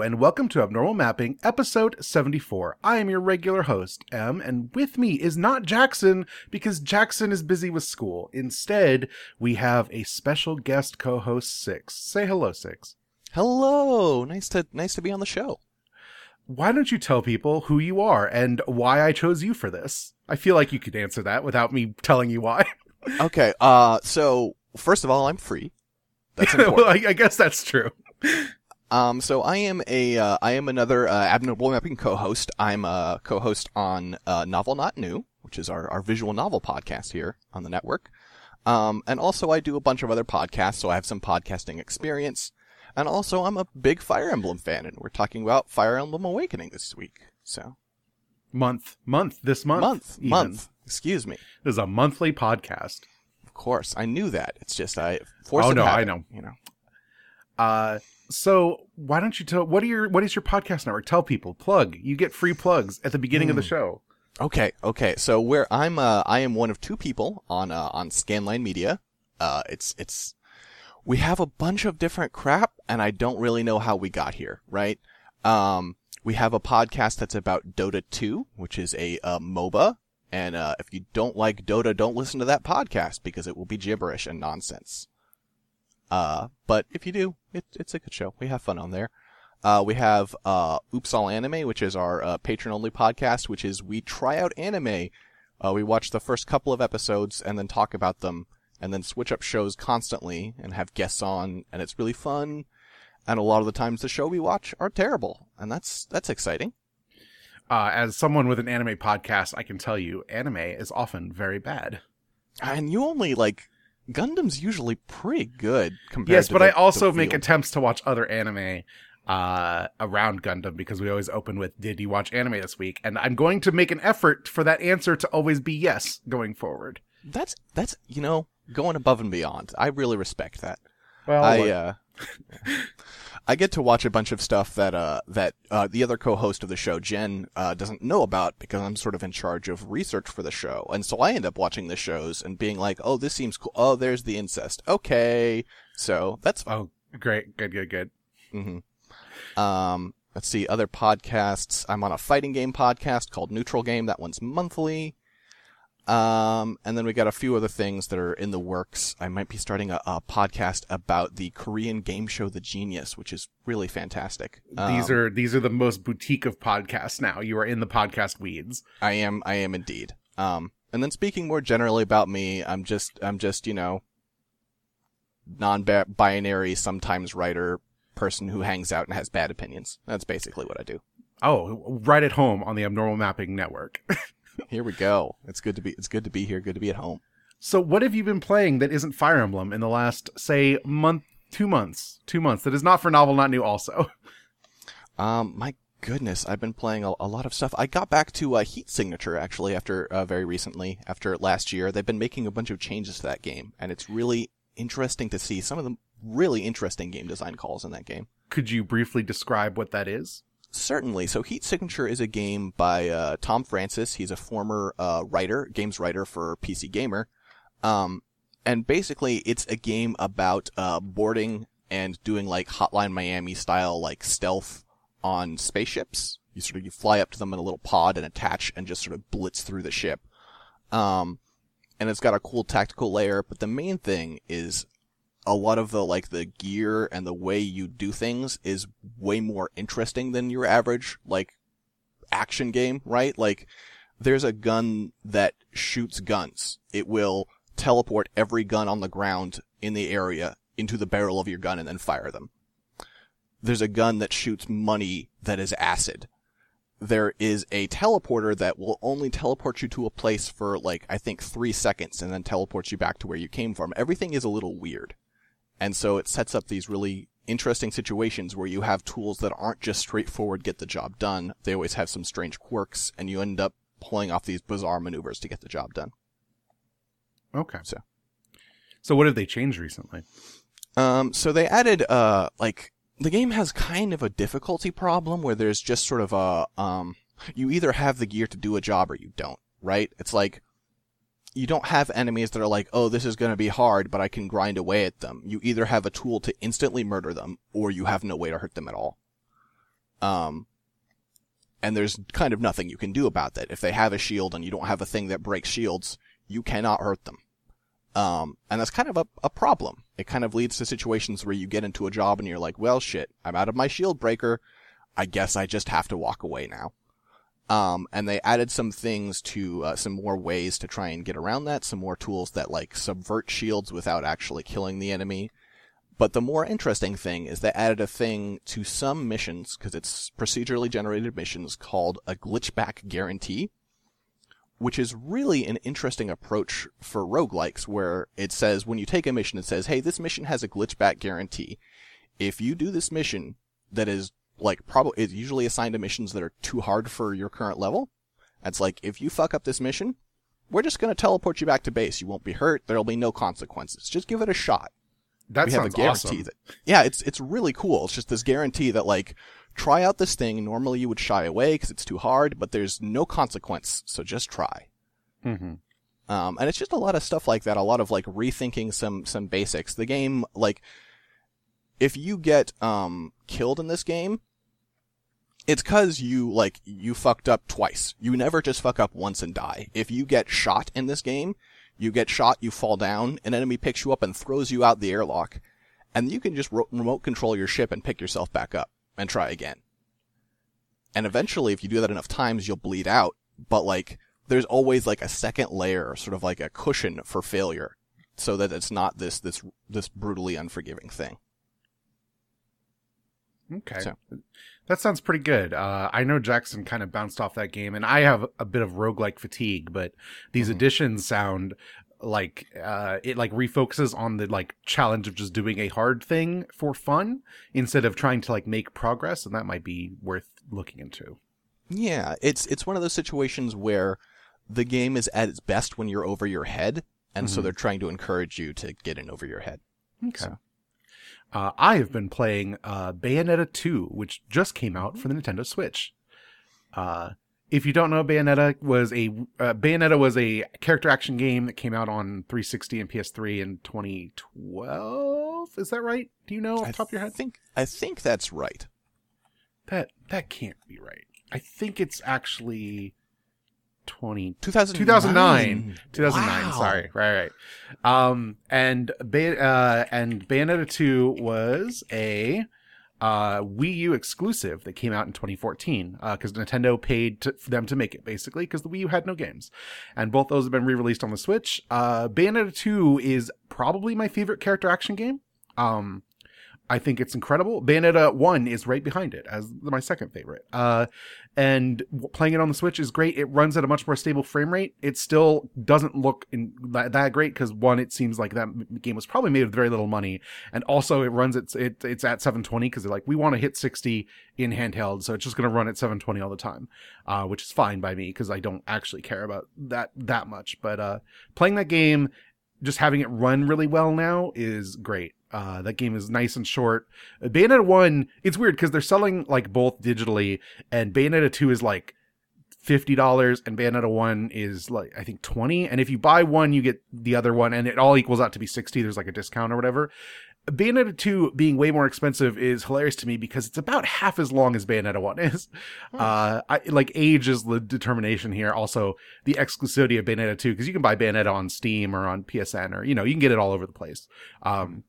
Hello, and welcome to Abnormal Mapping, episode 74. I am your regular host, M, and with me is not Jackson, because Jackson is busy with school. Instead, we have a special guest co host, Six. Say hello, Six. Hello, nice to nice to be on the show. Why don't you tell people who you are and why I chose you for this? I feel like you could answer that without me telling you why. okay, uh, so first of all, I'm free. That's well, I, I guess that's true. Um, so I am a, uh, I am another, uh, Abnormal Mapping co-host. I'm a co-host on, uh, Novel Not New, which is our, our visual novel podcast here on the network. Um, and also I do a bunch of other podcasts, so I have some podcasting experience. And also I'm a big Fire Emblem fan, and we're talking about Fire Emblem Awakening this week, so. Month, month, this month. Month, even. month. Excuse me. This is a monthly podcast. Of course, I knew that. It's just I. Oh no, I know. You know. Uh, so why don't you tell what are your what is your podcast network? Tell people plug. You get free plugs at the beginning mm. of the hmm. show. Okay, okay. So where I'm, uh, I am one of two people on uh, on Scanline Media. Uh, it's it's we have a bunch of different crap, and I don't really know how we got here. Right? Um, we have a podcast that's about Dota 2, which is a, a MOBA. And uh, if you don't like Dota, don't listen to that podcast because it will be gibberish and nonsense. Uh, but if you do, it, it's a good show. We have fun on there. Uh, we have, uh, Oops All Anime, which is our, uh, patron only podcast, which is we try out anime. Uh, we watch the first couple of episodes and then talk about them and then switch up shows constantly and have guests on and it's really fun. And a lot of the times the show we watch are terrible and that's, that's exciting. Uh, as someone with an anime podcast, I can tell you anime is often very bad. And you only like Gundam's usually pretty good compared yes, to but the, I also make attempts to watch other anime uh, around Gundam because we always open with "Did you watch anime this week?" And I'm going to make an effort for that answer to always be yes going forward. That's that's you know going above and beyond. I really respect that. Well, I uh, I get to watch a bunch of stuff that uh that uh the other co-host of the show Jen uh doesn't know about because I'm sort of in charge of research for the show. And so I end up watching the shows and being like, "Oh, this seems cool. Oh, there's the incest. Okay." So, that's Oh, great. Good, good, good. Mhm. Um let's see other podcasts. I'm on a fighting game podcast called Neutral Game. That one's monthly. Um, and then we got a few other things that are in the works. I might be starting a, a podcast about the Korean game show The Genius, which is really fantastic. These um, are these are the most boutique of podcasts now. You are in the podcast weeds. I am I am indeed. Um, and then speaking more generally about me, I'm just I'm just, you know, non-binary sometimes writer person who hangs out and has bad opinions. That's basically what I do. Oh, right at home on the Abnormal Mapping Network. here we go. It's good to be. It's good to be here. Good to be at home. So, what have you been playing that isn't Fire Emblem in the last, say, month, two months, two months that is not for novel, not new? Also, um, my goodness, I've been playing a, a lot of stuff. I got back to uh, Heat Signature actually after uh, very recently, after last year. They've been making a bunch of changes to that game, and it's really interesting to see some of the really interesting game design calls in that game. Could you briefly describe what that is? Certainly. So Heat Signature is a game by uh, Tom Francis. He's a former uh, writer, games writer for PC Gamer. Um, and basically, it's a game about uh, boarding and doing like Hotline Miami style like stealth on spaceships. You sort of you fly up to them in a little pod and attach and just sort of blitz through the ship. Um, and it's got a cool tactical layer, but the main thing is a lot of the like the gear and the way you do things is way more interesting than your average like action game, right? Like there's a gun that shoots guns. It will teleport every gun on the ground in the area into the barrel of your gun and then fire them. There's a gun that shoots money that is acid. There is a teleporter that will only teleport you to a place for like, I think three seconds and then teleports you back to where you came from. Everything is a little weird. And so it sets up these really interesting situations where you have tools that aren't just straightforward get the job done. They always have some strange quirks and you end up pulling off these bizarre maneuvers to get the job done. Okay. So, so what have they changed recently? Um, so they added, uh, like, the game has kind of a difficulty problem where there's just sort of a, um, you either have the gear to do a job or you don't, right? It's like, you don't have enemies that are like, oh, this is going to be hard, but I can grind away at them. You either have a tool to instantly murder them, or you have no way to hurt them at all. Um, and there's kind of nothing you can do about that. If they have a shield and you don't have a thing that breaks shields, you cannot hurt them. Um, and that's kind of a, a problem. It kind of leads to situations where you get into a job and you're like, well, shit, I'm out of my shield breaker. I guess I just have to walk away now. Um, and they added some things to, uh, some more ways to try and get around that, some more tools that like subvert shields without actually killing the enemy. But the more interesting thing is they added a thing to some missions, because it's procedurally generated missions, called a glitchback guarantee, which is really an interesting approach for roguelikes, where it says, when you take a mission, it says, hey, this mission has a glitchback guarantee. If you do this mission that is like probably is usually assigned to missions that are too hard for your current level. It's like if you fuck up this mission, we're just going to teleport you back to base. You won't be hurt. There'll be no consequences. Just give it a shot. That we sounds have a guarantee awesome. that yeah, it's it's really cool. It's just this guarantee that like try out this thing. Normally you would shy away because it's too hard, but there's no consequence. So just try. hmm Um, and it's just a lot of stuff like that. A lot of like rethinking some some basics. The game like if you get um killed in this game, it's cause you like you fucked up twice. You never just fuck up once and die. If you get shot in this game, you get shot, you fall down, an enemy picks you up and throws you out the airlock, and you can just ro- remote control your ship and pick yourself back up and try again. And eventually, if you do that enough times, you'll bleed out. But like, there's always like a second layer, sort of like a cushion for failure, so that it's not this this this brutally unforgiving thing. Okay. So- That sounds pretty good. Uh, I know Jackson kind of bounced off that game, and I have a bit of roguelike fatigue, but these Mhm. additions sound like uh, it like refocuses on the like challenge of just doing a hard thing for fun instead of trying to like make progress, and that might be worth looking into. Yeah, it's it's one of those situations where the game is at its best when you're over your head, and so Mhm. they're trying to encourage you to get in over your head. Okay. So- Uh, I have been playing uh, Bayonetta 2, which just came out for the Nintendo Switch. Uh, if you don't know, Bayonetta was a uh, Bayonetta was a character action game that came out on 360 and PS3 in 2012. Is that right? Do you know off I the top of your head? think I think that's right. That that can't be right. I think it's actually 20 2009. 2009. 2009 Wow. sorry right right um and Bay- uh and bayonetta 2 was a uh wii u exclusive that came out in 2014 uh because nintendo paid to, for them to make it basically because the wii u had no games and both those have been re-released on the switch uh bayonetta 2 is probably my favorite character action game um I think it's incredible. Bayonetta 1 is right behind it as my second favorite. Uh, and playing it on the Switch is great. It runs at a much more stable frame rate. It still doesn't look in, that, that great because one, it seems like that game was probably made with very little money, and also it runs at it, it's at 720 because they're like we want to hit 60 in handheld, so it's just going to run at 720 all the time, uh, which is fine by me because I don't actually care about that that much. But uh, playing that game, just having it run really well now is great. Uh, that game is nice and short. Bayonetta 1, it's weird because they're selling like both digitally, and Bayonetta 2 is like $50 and Bayonetta 1 is like I think 20 and if you buy one you get the other one and it all equals out to be 60 there's like a discount or whatever. Bayonetta 2 being way more expensive is hilarious to me because it's about half as long as Bayonetta 1 is. Uh, I like age is the determination here. Also, the exclusivity of Bayonetta 2 because you can buy Bayonetta on Steam or on PSN or you know, you can get it all over the place. Um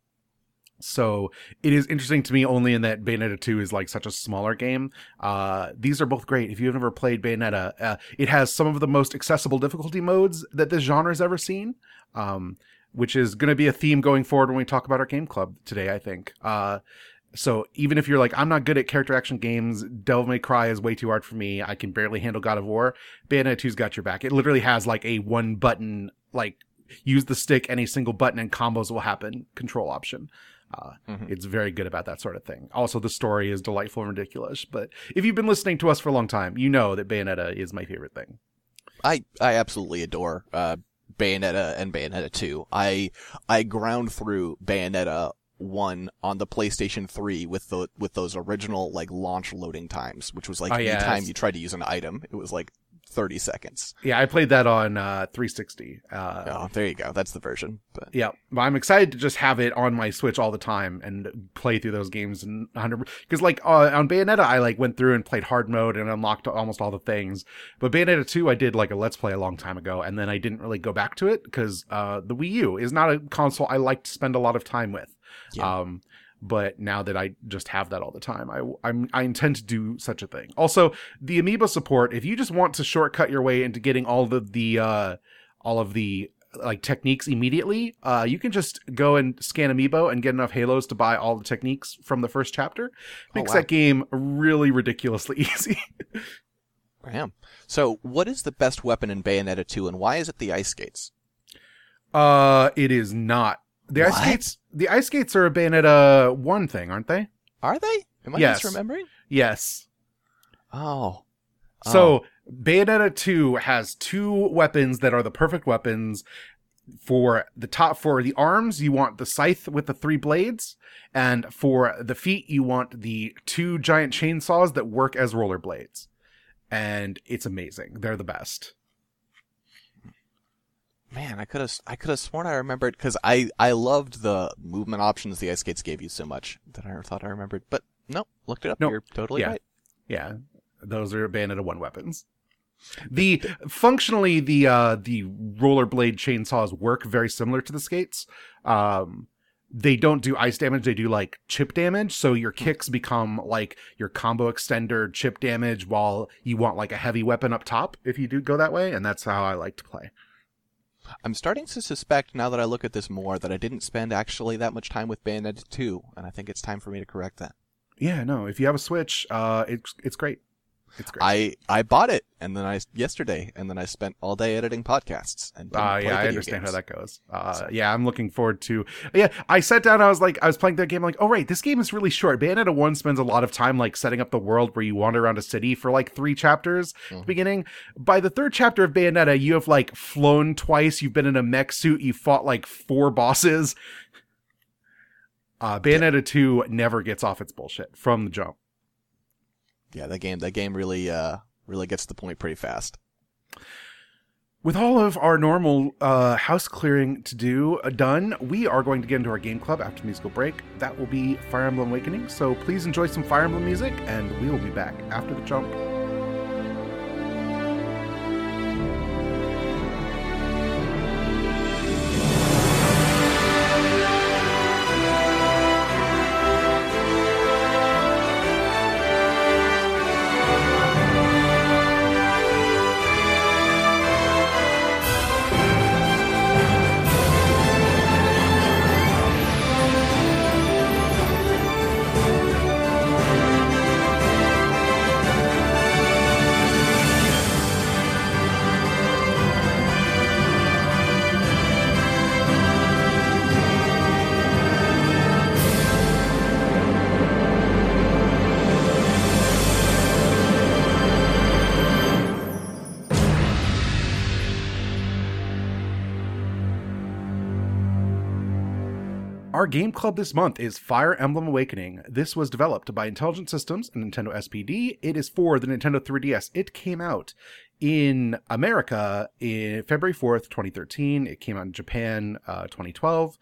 so it is interesting to me only in that Bayonetta 2 is like such a smaller game. Uh, these are both great. If you've never played Bayonetta, uh, it has some of the most accessible difficulty modes that this genre has ever seen. Um, which is going to be a theme going forward when we talk about our game club today, I think. Uh, so even if you're like, I'm not good at character action games, Devil May Cry is way too hard for me. I can barely handle God of War. Bayonetta 2's got your back. It literally has like a one button, like use the stick, any single button and combos will happen control option. Uh, Mhm. It's very good about that sort of thing. Also, the story is delightful and ridiculous. But if you've been listening to us for a long time, you know that Bayonetta is my favorite thing. I I absolutely adore uh, Bayonetta and Bayonetta 2. I I ground through Bayonetta 1 on the PlayStation 3 with the with those original like launch loading times, which was like Oh, time you tried to use an item, it was like 30 seconds. Yeah, I played that on uh, 360. Uh, Oh, there you go. That's the version. But Yeah, but I'm excited to just have it on my Switch all the time and play through those games and 100 because like uh, on Bayonetta I like went through and played hard mode and unlocked almost all the things. But Bayonetta 2 I did like a let's play a long time ago and then I didn't really go back to it because uh, the Wii U is not a console I like to spend a lot of time with. Yeah. Um, but now that I just have that all the time, I I'm, I intend to do such a thing. Also, the amiibo support. If you just want to shortcut your way into getting all the the uh, all of the like techniques immediately, uh, you can just go and scan amiibo and get enough halos to buy all the techniques from the first chapter. Makes wow. that game really ridiculously easy. Damn. So, what is the best weapon in Bayonetta 2, and why is it the ice skates? uh, it is not the ice skates. The ice skates are a Bayonetta uh, one thing, aren't they? Are they? Am I Yes. misremembering? Yes. Oh. Oh. So Bayonetta 2 has two weapons that are the perfect weapons. For the top, for the arms, you want the scythe with the three blades, and for the feet, you want the two giant chainsaws that work as roller blades. And it's amazing. They're the best. Man, I could have I could have sworn I remembered because I I loved the movement options the ice skates gave you so much that I thought I remembered. But no, looked it up. Nope. You're totally Yeah. right. Yeah, those are Bayonetta one weapons. The functionally the uh the rollerblade chainsaws work very similar to the skates. Um they don't do ice damage, they do like chip damage, so your kicks become like your combo extender chip damage while you want like a heavy weapon up top if you do go that way, and that's how I like to play. I'm starting to suspect now that I look at this more that I didn't spend actually that much time with Bayonetta 2, and I think it's time for me to correct that. Yeah, no, if you have a Switch, uh it's it's great. It's great. I I bought it and then I yesterday and then I spent all day editing podcasts and Uh, yeah, I understand games. how that goes. Uh, yeah, I'm looking forward to. Yeah, I sat down. I was like, I was playing that game. Like, oh right, this game is really short. Bayonetta one spends a lot of time like setting up the world where you wander around a city for like three chapters at the Mhm. beginning. By the third chapter of Bayonetta, you have like flown twice. You've been in a mech suit. You fought like four bosses. Uh, Bayonetta two never gets off its bullshit from the jump. Yeah, that game that game really uh really gets to the point pretty fast. With all of our normal uh, house clearing to do uh, done, we are going to get into our game club after the musical break. That will be Fire Emblem Awakening. So please enjoy some Fire Emblem music, and we will be back after the jump. Game club this month is Fire Emblem Awakening. This was developed by Intelligent Systems and Nintendo SPD. It is for the Nintendo 3DS. It came out in America in February 4th, 2013. It came out in Japan uh, 2012.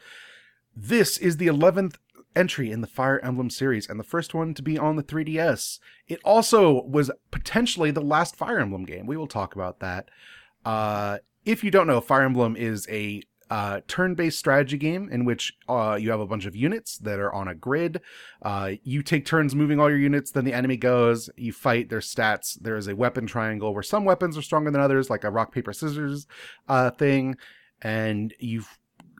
This is the 11th entry in the Fire Emblem series and the first one to be on the 3DS. It also was potentially the last Fire Emblem game. We will talk about that. Uh, if you don't know, Fire Emblem is a uh, turn-based strategy game in which uh, you have a bunch of units that are on a grid. Uh, you take turns moving all your units, then the enemy goes. You fight their stats. There is a weapon triangle where some weapons are stronger than others, like a rock paper scissors uh, thing, and you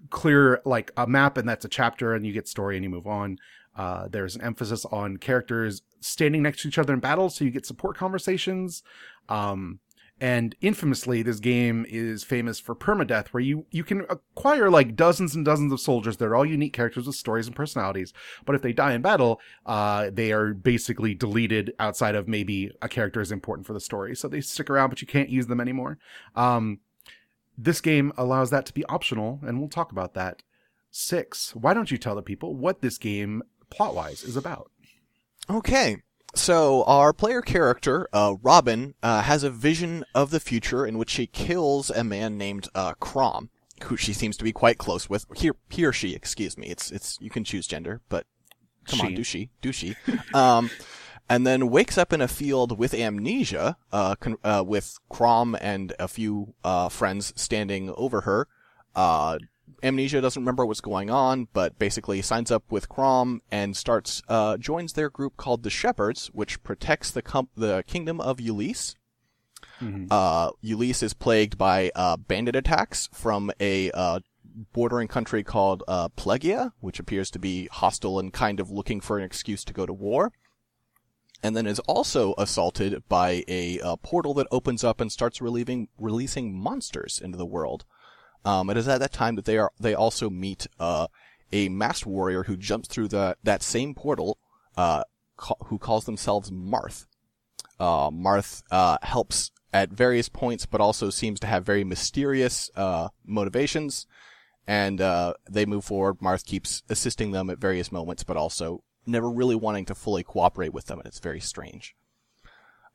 clear like a map, and that's a chapter, and you get story, and you move on. Uh, there's an emphasis on characters standing next to each other in battle, so you get support conversations. Um, and infamously, this game is famous for permadeath, where you, you can acquire like dozens and dozens of soldiers. They're all unique characters with stories and personalities. But if they die in battle, uh, they are basically deleted outside of maybe a character is important for the story. So they stick around, but you can't use them anymore. Um, this game allows that to be optional, and we'll talk about that. Six, why don't you tell the people what this game plot wise is about? Okay. So our player character, uh, Robin, uh, has a vision of the future in which she kills a man named uh, Chrom, who she seems to be quite close with. He, he or she, excuse me. It's it's you can choose gender, but come on, do she, do she? um, and then wakes up in a field with amnesia, uh, con- uh, with Chrom and a few uh, friends standing over her. Amnesia doesn't remember what's going on, but basically signs up with Chrom and starts uh, joins their group called the Shepherds, which protects the com- the kingdom of Ylisse. Mhm. Uh, Ylisse is plagued by uh, bandit attacks from a uh, bordering country called uh, Plegia, which appears to be hostile and kind of looking for an excuse to go to war. And then is also assaulted by a uh, portal that opens up and starts relieving, releasing monsters into the world. Um, it is at that time that they are they also meet uh, a masked warrior who jumps through the that same portal, uh, ca- who calls themselves Marth. Uh, Marth uh, helps at various points, but also seems to have very mysterious uh, motivations. And uh, they move forward. Marth keeps assisting them at various moments, but also never really wanting to fully cooperate with them, and it's very strange.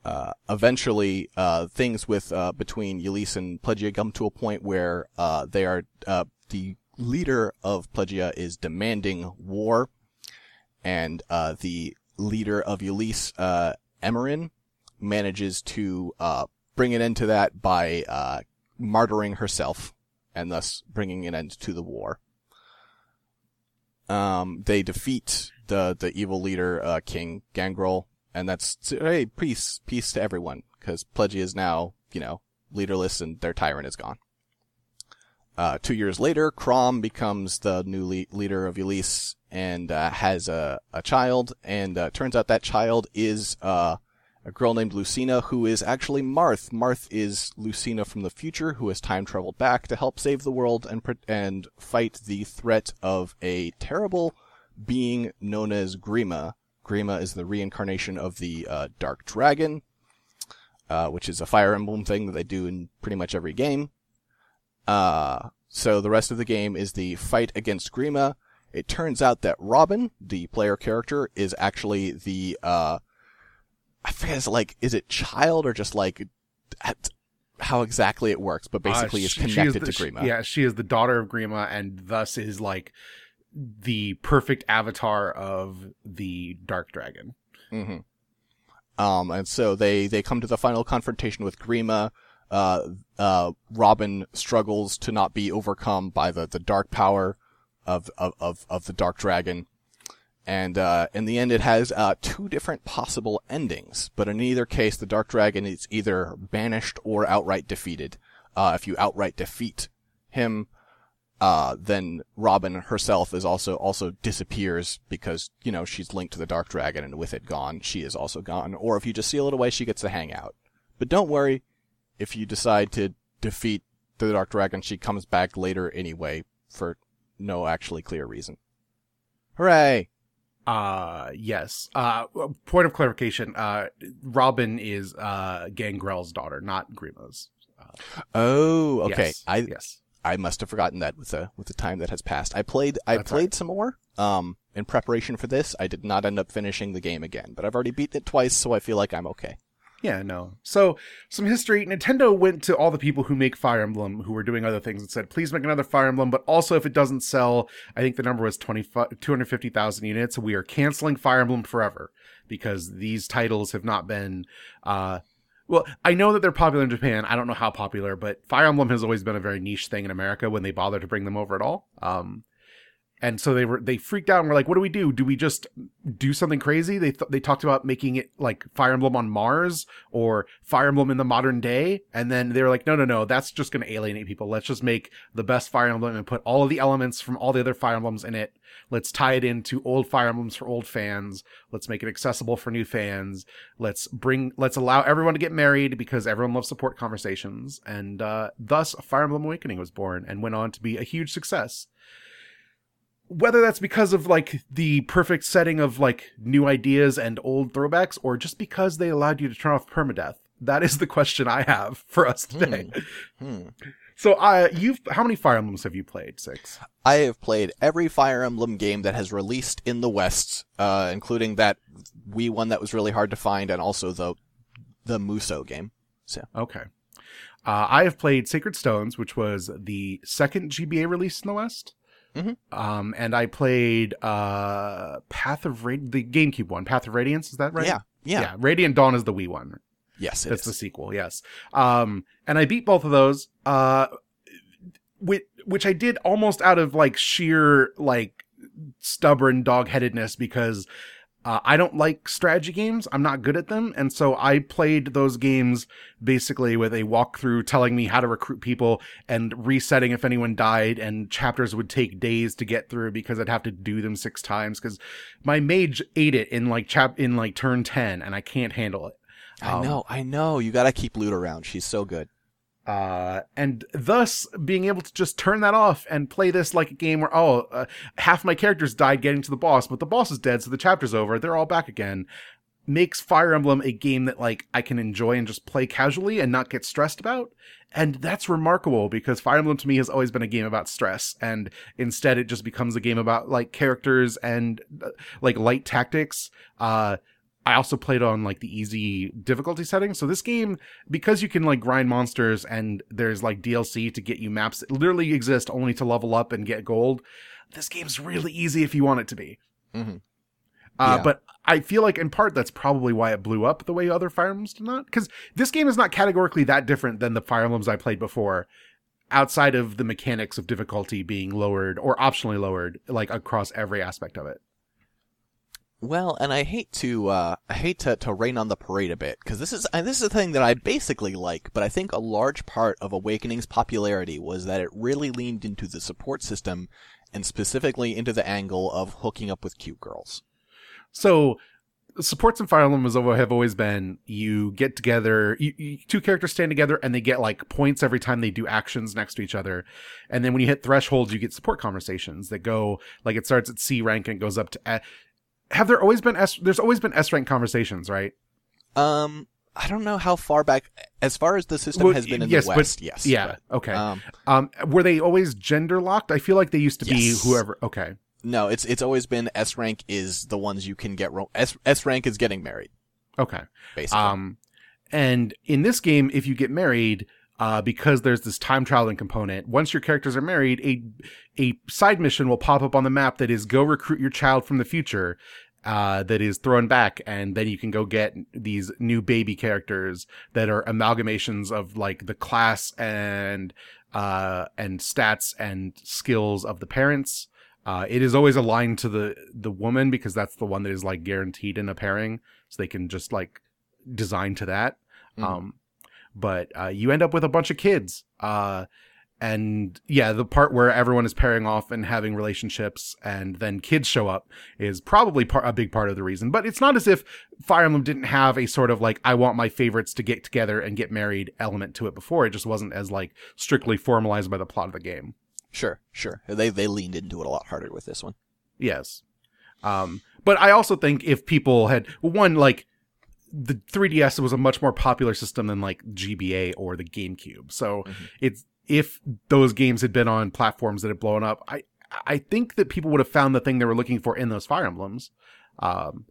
Uh, eventually, uh, things with uh, between Ylisse and Plegia come to a point where uh, they are uh, the leader of Plegia is demanding war, and uh, the leader of Ylisse, uh, Emmeryn, manages to uh, bring an end to that by uh, martyring herself, and thus bringing an end to the war. Um, they defeat the the evil leader, uh, King Gangrel, and that's hey peace peace to everyone because Plegia is now you know leaderless and their tyrant is gone. Uh, two years later, Chrom becomes the new le- leader of Ylisse and uh, has a, a child, and uh, turns out that child is uh, a girl named Lucina, who is actually Marth. Marth is Lucina from the future, who has time traveled back to help save the world and pr- and fight the threat of a terrible being known as Grima. Grima is the reincarnation of the uh, Dark Dragon, uh, which is a Fire Emblem thing that they do in pretty much every game. Uh, so the rest of the game is the fight against Grima. It turns out that Robin, the player character, is actually the, uh, I forget, is it like, is it child or just like, at how exactly it works, but basically Uh, is she- she connected the- to she- Grima. yeah, she is the daughter of Grima, and thus is like the perfect avatar of the Dark Dragon. hmm Um, and so they, they come to the final confrontation with Grima. Uh, uh, Robin struggles to not be overcome by the, the dark power of, of, of, of the Dark Dragon. And, uh, in the end, it has, uh, two different possible endings. But in either case, the Dark Dragon is either banished or outright defeated. Uh, if you outright defeat him, uh, then Robin herself is also, also disappears because, you know, she's linked to the Dark Dragon and with it gone, she is also gone. Or if you just seal it away, she gets to hang out. But don't worry, if you decide to defeat the Dark Dragon, she comes back later anyway for no actually clear reason. Hooray! Uh, yes. Uh, point of clarification. Uh, Robin is uh Gangrel's daughter, not Grima's. Oh, okay. Yes, I yes. I must have forgotten that with the with the time that has passed. I played I That's played some more um in preparation for this. I did not end up finishing the game again, but I've already beaten it twice, so I feel like I'm okay. Yeah, no. So, some history. Nintendo went to all the people who make Fire Emblem, who were doing other things, and said, please make another Fire Emblem, but also if it doesn't sell, I think the number was 20, 250,000 units, we are canceling Fire Emblem forever because these titles have not been, uh, well, I know that they're popular in Japan. I don't know how popular, but Fire Emblem has always been a very niche thing in America when they bother to bring them over at all. Um, and so they were they freaked out and were like, "What do we do? Do we just do something crazy?" They th- they talked about making it like Fire Emblem on Mars or Fire Emblem in the modern day, and then they were like, "No, no, no, that's just going to alienate people. Let's just make the best Fire Emblem and put all of the elements from all the other Fire Emblems in it. Let's tie it into old Fire Emblems for old fans. Let's make it accessible for new fans. Let's bring let's allow everyone to get married because everyone loves support conversations." And uh, thus, Fire Emblem Awakening was born and went on to be a huge success whether that's because of like the perfect setting of like new ideas and old throwbacks or just because they allowed you to turn off permadeath that is the question i have for us today Hmm. So, uh, you've how many Fire Emblems have you played? Six. I have played every Fire Emblem game that has released in the West, uh, including that Wii one that was really hard to find, and also the the musou game. So Okay. Uh, I have played Sacred Stones, which was the second GBA release in the West. Mhm. Um, and I played uh, Path of Rad- the GameCube one, Path of Radiance. Is that right? yeah, yeah, Radiant Dawn is the Wii one. yes, it That's is. the sequel, yes. Um, and I beat both of those, uh, which, which I did almost out of like sheer like stubborn dog-headedness because uh, I don't like strategy games. I'm not good at them, and so I played those games basically with a walkthrough telling me how to recruit people and resetting if anyone died, and chapters would take days to get through because I'd have to do them six times because my mage ate it in like chap in like turn ten, and I can't handle it. I Um, know, I know. You gotta keep Lute around. She's so good. Uh, and thus being able to just turn that off and play this like a game where oh uh, half my characters died getting to the boss but the boss is dead so the chapter's over they're all back again makes fire emblem a game that like i can enjoy and just play casually and not get stressed about. And that's remarkable because fire emblem to me has always been a game about stress and instead it just becomes a game about like characters and uh, like light tactics. Uh I also played on like the easy difficulty setting. So this game, because you can like grind monsters and there's like DLC to get you maps that literally exist only to level up and get gold, this game's really easy if you want it to be. Mhm. Uh, Yeah. But I feel like in part that's probably why it blew up the way other Fire Emblems did not. Because this game is not categorically that different than the Fire Emblems I played before, outside of the mechanics of difficulty being lowered or optionally lowered, like across every aspect of it. Well, and I hate to uh, I hate to, to rain on the parade a bit because this is and this is a thing that I basically like, but I think a large part of Awakening's popularity was that it really leaned into the support system and specifically into the angle of hooking up with cute girls. So supports in Fire Emblem have always been you get together, you, you, two characters stand together, and they get like points every time they do actions next to each other. And then when you hit thresholds, you get support conversations that go like it starts at C rank and goes up to. A- have there always been S? There's always been S rank conversations, right? Um, I don't know how far back as far as the system Well, has been in yes, the but- West. yes. Yeah. Okay. um, um, were they always gender locked? I feel like they used to Yes. be whoever. Okay. no, it's it's always been S rank is the ones you can get. Ro- S S rank is getting married, Okay. basically. Um, and in this game, if you get married, uh, because there's this time traveling component, once your characters are married, a a side mission will pop up on the map that is go recruit your child from the future. Uh, that is thrown back, and then you can go get these new baby characters that are amalgamations of like the class and uh and stats and skills of the parents. Uh, it is always aligned to the the woman because that's the one that is like guaranteed in a pairing, so they can just like design to that. Mhm. Um, but uh, you end up with a bunch of kids. Uh, and yeah, the part where everyone is pairing off and having relationships, and then kids show up is probably par- a big part of the reason. But it's not as if Fire Emblem didn't have a sort of like I want my favorites to get together and get married element to it before. It just wasn't as like strictly formalized by the plot of the game. sure, sure. They they leaned into it a lot harder with this one. Yes. Um, but I also think if people had one like the 3DS was a much more popular system than like GBA or the GameCube. So Mhm. it's if those games had been on platforms that had blown up, I I think that people would have found the thing they were looking for in those Fire Emblems. Um,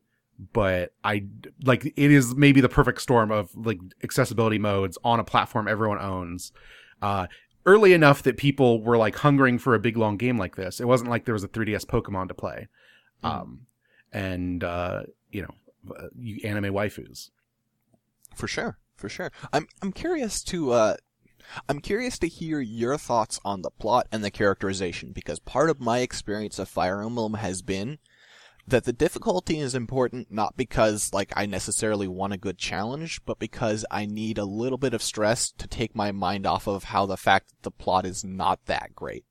but I like it is maybe the perfect storm of like accessibility modes on a platform everyone owns. Uh, early enough that people were like hungering for a big long game like this. It wasn't like there was a 3DS Pokemon to play. Mm. Um, and uh, you know, uh, you anime waifus. For sure, for sure. I'm I'm curious to uh I'm curious to hear your thoughts on the plot and the characterization because part of my experience of Fire Emblem has been that the difficulty is important not because like I necessarily want a good challenge, but because I need a little bit of stress to take my mind off of how the fact that the plot is not that great.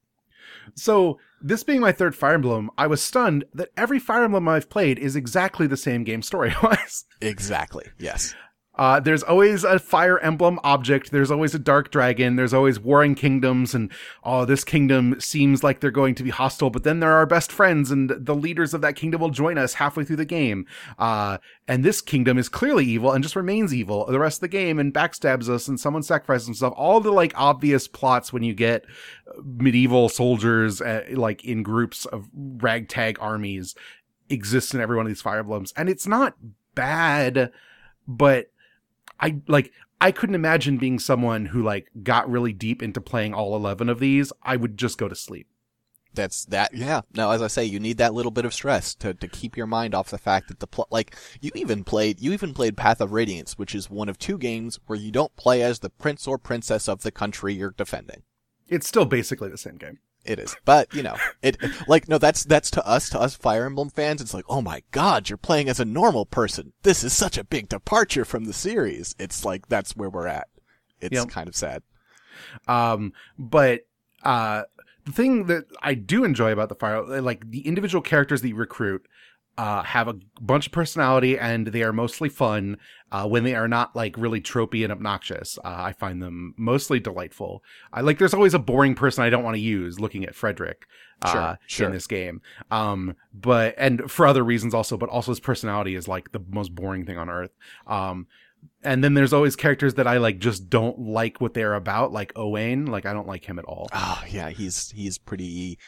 So this being my third Fire Emblem, I was stunned that every Fire Emblem I've played is exactly the same game story wise. Exactly. Yes. Uh, there's always a fire emblem object. There's always a dark dragon. There's always warring kingdoms, and oh, this kingdom seems like they're going to be hostile, but then they're our best friends, and the leaders of that kingdom will join us halfway through the game. Uh, and this kingdom is clearly evil and just remains evil the rest of the game and backstabs us, and someone sacrifices himself. All the like obvious plots when you get medieval soldiers uh, like in groups of ragtag armies exist in every one of these fire emblems, and it's not bad, but I like I couldn't imagine being someone who like got really deep into playing all 11 of these. I would just go to sleep. That's that. Yeah. No, as I say, you need that little bit of stress to, to keep your mind off the fact that the pl- like you even played you even played Path of Radiance, which is one of two games where you don't play as the prince or princess of the country you're defending. It's still basically the same game. It is, but you know, it like no, that's that's to us, to us Fire Emblem fans. It's like, oh my god, you're playing as a normal person. This is such a big departure from the series. It's like that's where we're at. It's yep. kind of sad. Um, but uh, the thing that I do enjoy about the Fire, like the individual characters that you recruit, uh, have a bunch of personality and they are mostly fun uh, when they are not like really tropey and obnoxious. Uh, I find them mostly delightful. I like. There's always a boring person I don't want to use. Looking at Frederick uh, sure, sure. in this game, um, but and for other reasons also, but also his personality is like the most boring thing on earth. Um, and then there's always characters that I like just don't like what they're about, like Owain. Like I don't like him at all. Oh yeah, he's he's pretty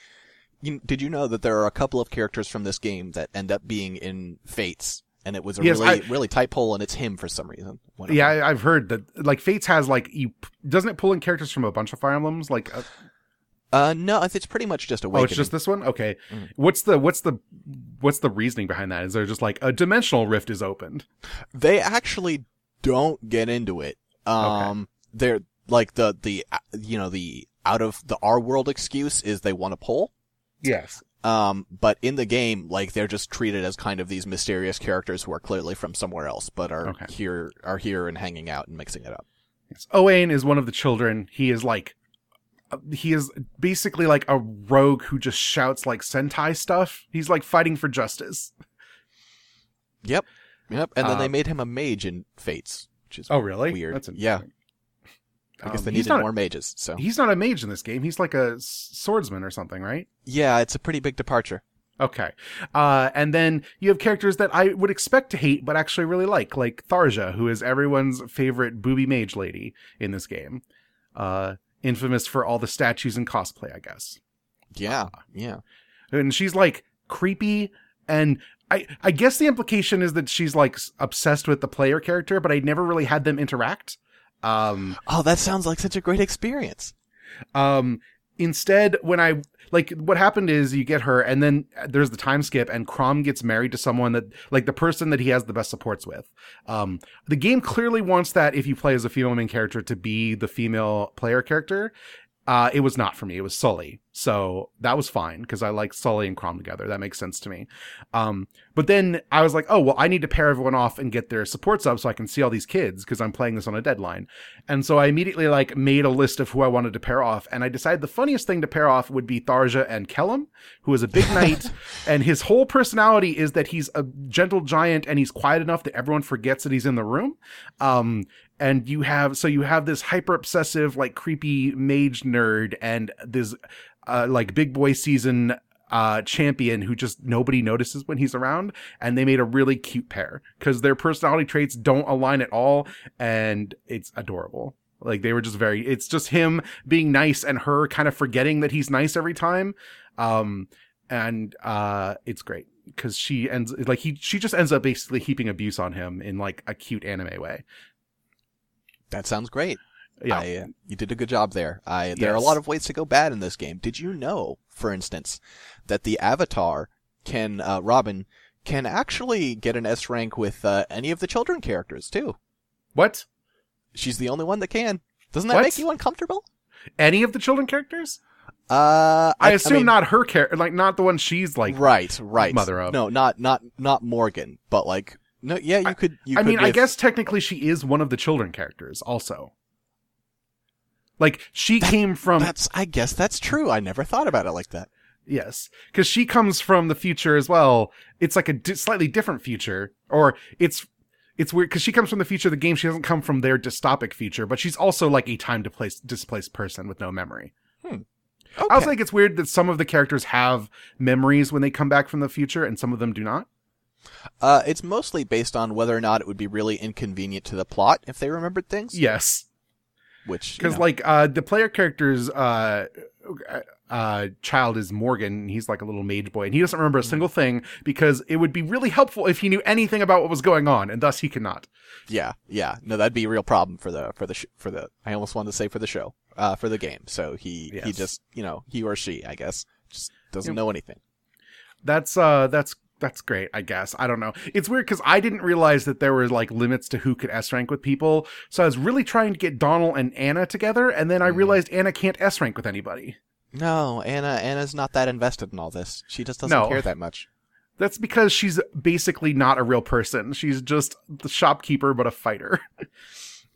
you, did you know that there are a couple of characters from this game that end up being in Fates? And it was a yes, really, I, really tight pull, and it's him for some reason. Yeah, I, have heard that. Like Fates has like you doesn't it pull in characters from a bunch of Fire Emblems? Like, uh, uh no, it's pretty much just Awakening. Oh, it's just this one. Okay, mm. what's the what's the what's the reasoning behind that? Is there just like a dimensional rift is opened? They actually don't get into it. Um, okay. they're like the the you know the out of the our world excuse is they want to pull. Yes. Um, but in the game, like they're just treated as kind of these mysterious characters who are clearly from somewhere else, but are okay. here are here and hanging out and mixing it up. Yes. Owain is one of the children. He is like, uh, he is basically like a rogue who just shouts like Sentai stuff. He's like fighting for justice. Yep, yep. And then uh, they made him a mage in Fates, which is oh really weird. That's yeah. I guess um, they needed not, more mages. So he's not a mage in this game. He's like a swordsman or something, right? Yeah, it's a pretty big departure. Okay. Uh, and then you have characters that I would expect to hate, but actually really like, like Tharja, who is everyone's favorite booby mage lady in this game. Uh, infamous for all the statues and cosplay, I guess. Yeah, uh, yeah. And she's like creepy and I, I guess the implication is that she's like obsessed with the player character, but I never really had them interact. Um, oh, that sounds like such a great experience. Um, instead, when I like what happened is you get her, and then there's the time skip, and Chrom gets married to someone that like the person that he has the best supports with. Um, the game clearly wants that if you play as a female main character to be the female player character. Uh, it was not for me. It was Sully. So that was fine because I like Sully and Chrom together. That makes sense to me. Um, but then I was like, oh, well, I need to pair everyone off and get their supports up so I can see all these kids because I'm playing this on a deadline. And so I immediately like made a list of who I wanted to pair off. And I decided the funniest thing to pair off would be Tharja and Kellam, who is a big knight. and his whole personality is that he's a gentle giant and he's quiet enough that everyone forgets that he's in the room. Um, and you have so you have this hyper obsessive like creepy mage nerd and this uh, like big boy season uh, champion who just nobody notices when he's around. And they made a really cute pair because their personality traits don't align at all. And it's adorable. Like they were just very, it's just him being nice and her kind of forgetting that he's nice every time. Um, and, uh, it's great because she ends like he, she just ends up basically heaping abuse on him in like a cute anime way. That sounds great. Yeah, I, you did a good job there. I, there yes. are a lot of ways to go bad in this game. Did you know, for instance, that the Avatar can uh, Robin can actually get an S rank with uh, any of the children characters too? What? She's the only one that can. Doesn't that what? make you uncomfortable? Any of the children characters? Uh, I, I assume mean, not her character, like not the one she's like right, right, mother of. No, not not not Morgan, but like no, yeah, you could. You I could mean, I guess technically she is one of the children characters, also. Like she that, came from. That's. I guess that's true. I never thought about it like that. Yes, because she comes from the future as well. It's like a di- slightly different future, or it's it's weird because she comes from the future of the game. She doesn't come from their dystopic future, but she's also like a time displaced displaced person with no memory. Okay. I also think it's weird that some of the characters have memories when they come back from the future, and some of them do not. Uh, it's mostly based on whether or not it would be really inconvenient to the plot if they remembered things. Yes, Which you because know, like uh, the player character's uh, uh, child is Morgan. And he's like a little mage boy, and he doesn't remember a single thing because it would be really helpful if he knew anything about what was going on, and thus he cannot. yeah, yeah, no, that'd be a real problem for the for the sh- for the. I almost wanted to say for the show, uh, for the game. So he he just you know he or she I guess just doesn't Yep. know anything. That's uh that's that's great, I guess. I don't know. It's weird because I didn't realize that there were like limits to who could S rank with people. So I was really trying to get Donnel and Anna together, and then I Mhm. realized Anna can't S rank with anybody. No, Anna Anna's not that invested in all this. She just doesn't No. care that much. That's because she's basically not a real person. She's just the shopkeeper, but a fighter.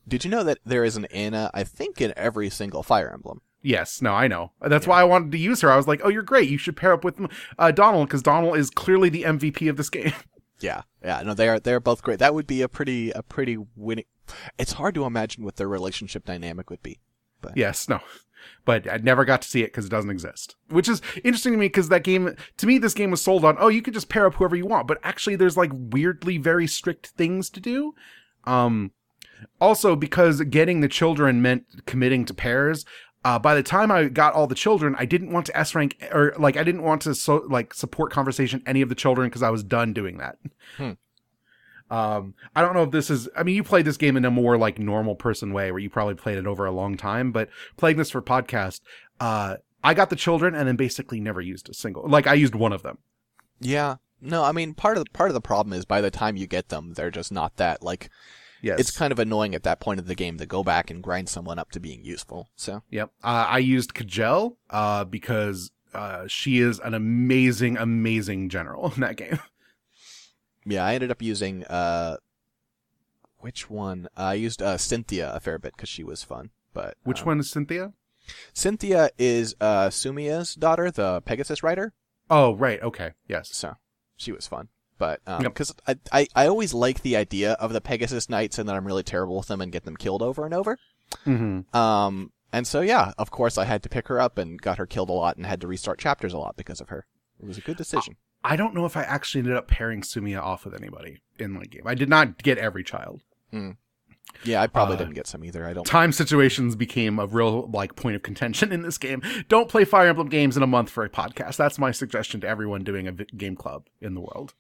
Did you know that there is an Anna? I think in every single Fire Emblem. Yes, no, I know. That's Yeah. why I wanted to use her. I was like, oh, you're great. You should pair up with uh, Donnel because Donnel is clearly the MVP of this game. Yeah, yeah, no, they are they're both great. That would be a pretty a pretty winning. It's hard to imagine what their relationship dynamic would be. But Yes, no. But I never got to see it because it doesn't exist. Which is interesting to me because that game, to me, this game was sold on, oh, you could just pair up whoever you want. But actually, there's like weirdly very strict things to do. Um, also, because getting the children meant committing to pairs. Uh, by the time I got all the children, I didn't want to S rank or like I didn't want to so like support conversation any of the children because I was done doing that. Hmm. Um, I don't know if this is. I mean, you played this game in a more like normal person way, where you probably played it over a long time. But playing this for podcast, uh, I got the children and then basically never used a single. Like I used one of them. Yeah, no, I mean part of the part of the problem is by the time you get them, they're just not that like. Yes, It's kind of annoying at that point of the game to go back and grind someone up to being useful. So Yep. Uh, I used Kjelle uh, because uh, she is an amazing, amazing general in that game. yeah, I ended up using uh, which one? I used uh Cynthia a fair bit because she was fun. But Which um, one is Cynthia? Cynthia is uh Sumia's daughter, the Pegasus rider. Oh, right. Okay. Yes. So she was fun. But Yep. because I, I I always like the idea of the Pegasus Knights and that I'm really terrible with them and get them killed over and over. Mm-hmm. Um, and so yeah, of course I had to pick her up and got her killed a lot and had to restart chapters a lot because of her. It was a good decision. I don't know if I actually ended up pairing Sumia off with anybody in the game. I did not get every child. yeah, I probably uh, didn't get some either. I don't. Time situations became a real like point of contention in this game. Don't play Fire Emblem games in a month for a podcast. That's my suggestion to everyone doing a game club in the world.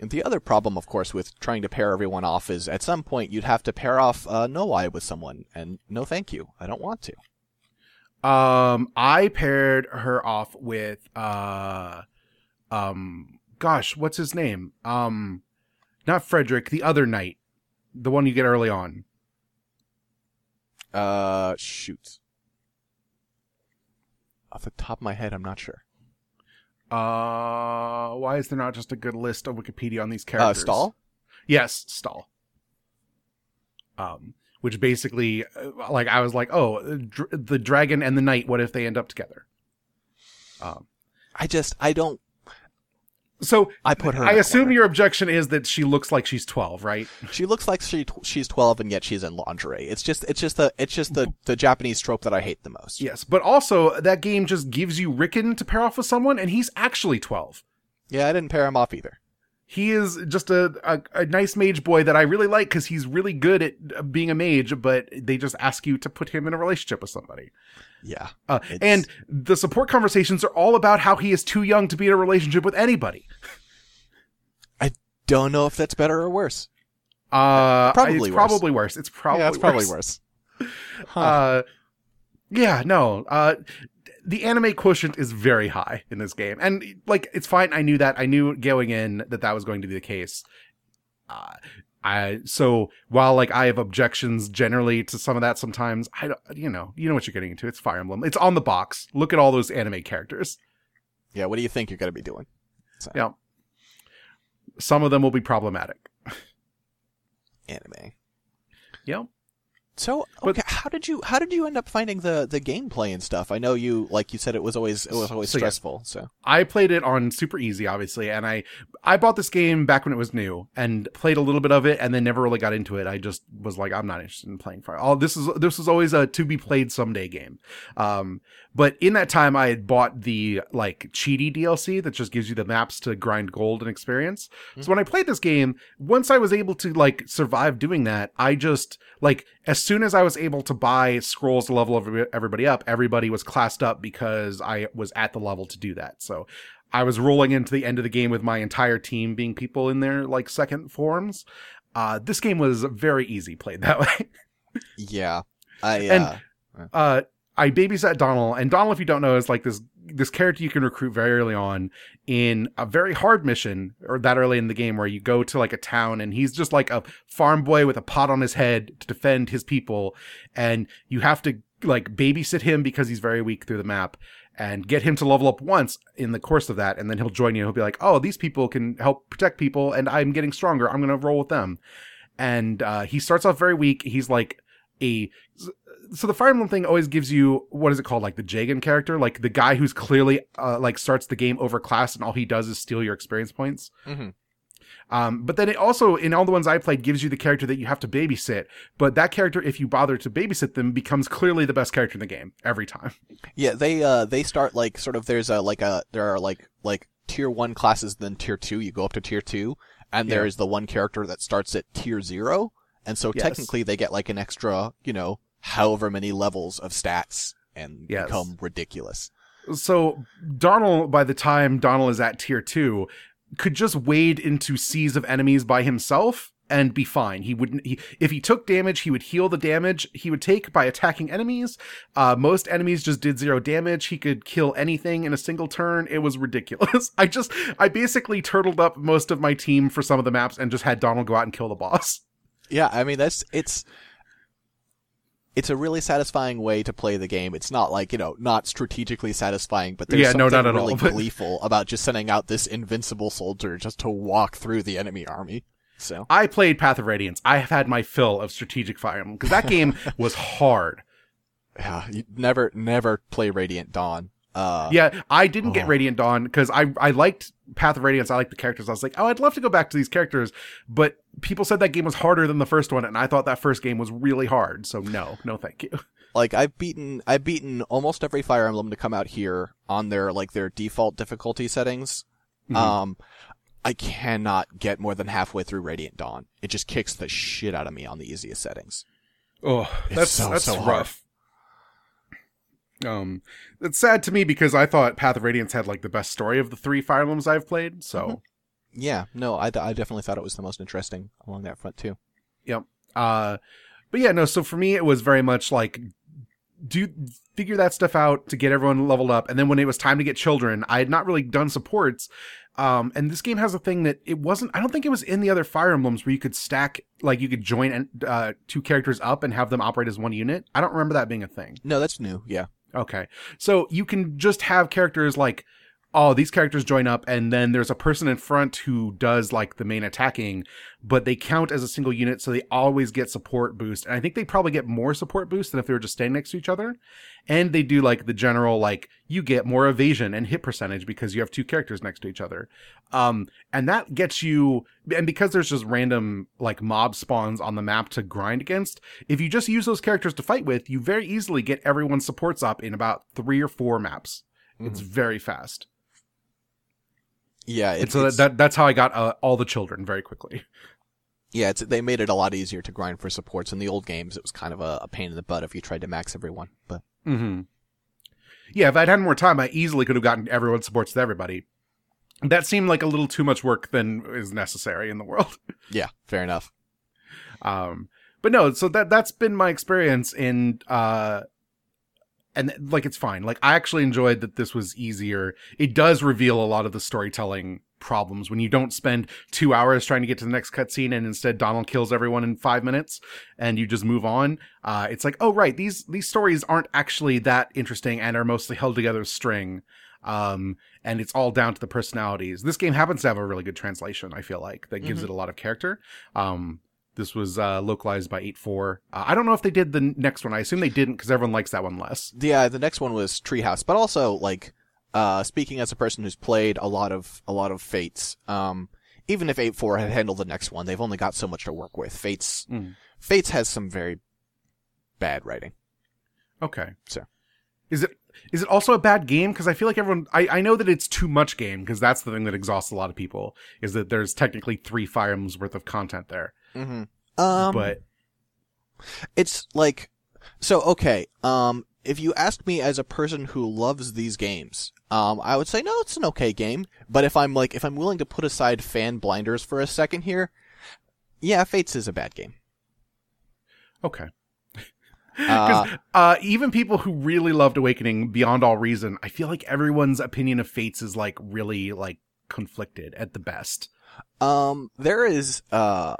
And the other problem, of course, with trying to pair everyone off is at some point you'd have to pair off uh, Nowi with someone, and no, thank you, I don't want to. Um, I paired her off with uh, um, gosh, what's his name? Um, not Frederick, the other knight, the one you get early on. Uh, shoot. Off the top of my head, I'm not sure. Uh, why is there not just a good list of Wikipedia on these Uh, characters? Stahl. Yes, Stahl. Um, which basically, uh, like, I was like, oh, uh, dr- the dragon and the knight. What if they end up together? Um, I just, I don't. So I put her. I assume your objection is that she looks like she's twelve, right? She looks like she she's 12 and yet she's in lingerie. It's just, it's just the, it's just the the Japanese trope that I hate the most. Yes, but also that game just gives you Ricken to pair off with someone, and he's actually twelve. Yeah, I didn't pair him off either. He is just a, a, a nice mage boy that I really like because he's really good at uh, being a mage, but they just ask you to put him in a relationship with somebody. Yeah. Uh, and the support conversations are all about how he is too young to be in a relationship with anybody. I don't know if that's better or worse. Uh, Probably it's worse. probably worse. It's probably yeah, it's probably worse. Huh. Uh, yeah, no. Uh, the anime quotient is very high in this game, and like it's fine. I knew that. I knew going in that that was going to be the case. Uh, I so while like I have objections generally to some of that sometimes I don't you know you know what you're getting into it's Fire Emblem it's on the box look at all those anime characters yeah, what do you think you're going to be doing? yeah some of them will be problematic Anime. Yep. So okay, how did you how did you end up finding the the gameplay and stuff? I know you like you said it was always it was always So, yeah. stressful. So I played it on super easy, obviously, and I I bought this game back when it was new and played a little bit of it, and then never really got into it. I just was like, I'm not interested in playing Fire. All this is this was always a to be played someday game. Um, but in that time, I had bought the like cheaty DLC that just gives you the maps to grind gold and experience. So when I played this game, once I was able to like survive doing that, I just like as soon as I was able to buy scrolls to level everybody up, everybody was classed up because I was at the level to do that. So I was rolling into the end of the game with my entire team being people in their like second forms. Uh, this game was very easy played that way. yeah, I And- uh, uh, I babysat Donnel, and Donnel, if you don't know, is like this this character you can recruit very early on in a very hard mission, or that early in the game, where you go to like a town, and he's just like a farm boy with a pot on his head to defend his people, and you have to like babysit him because he's very weak through the map. And get him to level up once in the course of that, and then he'll join you. He'll be like, "Oh, these people can help protect people, and I'm getting stronger. I'm gonna roll with them." And uh, he starts off very weak. He's like a so the Fire Emblem thing always gives you what is it called like the Jagen character like the guy who's clearly uh, like starts the game over class, and all he does is steal your experience points mhm. um, but then it also in all the ones I played gives you the character that you have to babysit but that character if you bother to babysit them becomes clearly the best character in the game every time yeah. They uh they start like sort of there's a like a there are like like tier one classes then tier two. You go up to tier two, and Yeah. there is the one character that starts at tier zero, and so Yes. technically they get like an extra you know however many levels of stats and Yes. become ridiculous. so Donnel by the time Donnel is at tier 2 could just wade into seas of enemies by himself and be fine. He wouldn't he if he took damage, he would heal the damage he would take by attacking enemies. Uh most enemies just did zero damage. He could kill anything in a single turn. It was ridiculous. I just I basically turtled up most of my team for some of the maps and just had Donnel go out and kill the boss. Yeah, I mean that's it's it's a really satisfying way to play the game. It's not like you know not strategically satisfying, but there's Yeah, no, something at really all, but- gleeful about just sending out this invincible soldier just to walk through the enemy army. So I played Path of Radiance. I have had my fill of strategic Fire Emblem because that game was hard. yeah, you never never play Radiant Dawn. Uh, Yeah, I didn't get Oh. Radiant Dawn because I I liked Path of Radiance. I liked the characters. I was like, oh, I'd love to go back to these characters, but people said that game was harder than the first one, and I thought that first game was really hard. So no, no, thank you. like I've beaten I've beaten almost every Fire Emblem to come out here on their like their default difficulty settings. Mhm. Um, I cannot get more than halfway through Radiant Dawn. It just kicks the shit out of me on the easiest settings. Oh, It's that's so, that's so hard. Um, it's sad to me because I thought Path of Radiance had like the best story of the three Fire Emblems I've played. So. Mhm. Yeah, no, I, I definitely thought it was the most interesting along that front too. Yep. Uh, but yeah, no. So for me, it was very much like do figure that stuff out to get everyone leveled up, and then when it was time to get children, I had not really done supports. Um, and this game has a thing that it wasn't. I don't think it was in the other Fire Emblems where you could stack, like you could join uh, two characters up and have them operate as one unit. I don't remember that being a thing. No, that's new. Yeah. Okay. So you can just have characters like, oh, these characters join up, and then there's a person in front who does like the main attacking, but they count as a single unit, so they always get support boost. And I think they probably get more support boost than if they were just standing next to each other. And they do like the general, like, you get more evasion and hit percentage because you have two characters next to each other. Um, and that gets you, and because there's just random like mob spawns on the map to grind against, if you just use those characters to fight with, you very easily get everyone's supports up in about three or four maps. It's very fast. Yeah, And so that, that that's how I got uh, all the children very quickly. yeah, it's, they made it a lot easier to grind for supports. In the old games, it was kind of a, a pain in the butt if you tried to max everyone. But Mm-hmm. Yeah, if I'd had more time, I easily could have gotten everyone supports with everybody. That seemed like a little too much work than is necessary in the world. yeah, fair enough. Um, but no, so that that's been my experience in uh and like it's fine. Like I actually enjoyed that this was easier. It does reveal a lot of the storytelling problems when you don't spend two hours trying to get to the next cutscene and instead Donnel kills everyone in five minutes and you just move on. Uh, it's like, oh right, these these stories aren't actually that interesting and are mostly held together string. Um, and it's all down to the personalities. This game happens to have a really good translation. I feel like that gives Mhm. it a lot of character. Um, This was uh, localized by 8-4. Uh, I don't know if they did the next one. I assume they didn't because everyone likes that one less. Yeah, the next one was Treehouse, but also like uh, speaking as a person who's played a lot of a lot of Fates. Um, even if 8-4 had handled the next one, they've only got so much to work with. Fates Mm. Fates has some very bad writing. Okay. So. Is it is it also a bad game? Because I feel like everyone I, I know that it's too much game because that's the thing that exhausts a lot of people is that there's technically three Fire Emblems worth of content there. Mm-hmm. Um, but it's like so okay um if you ask me as a person who loves these games um i would say no it's an okay game but if i'm like if i'm willing to put aside fan blinders for a second here yeah fates is a bad game okay. uh, uh, even people who really loved Awakening beyond all reason, I feel like everyone's opinion of Fates is like really like conflicted at the best. um there is uh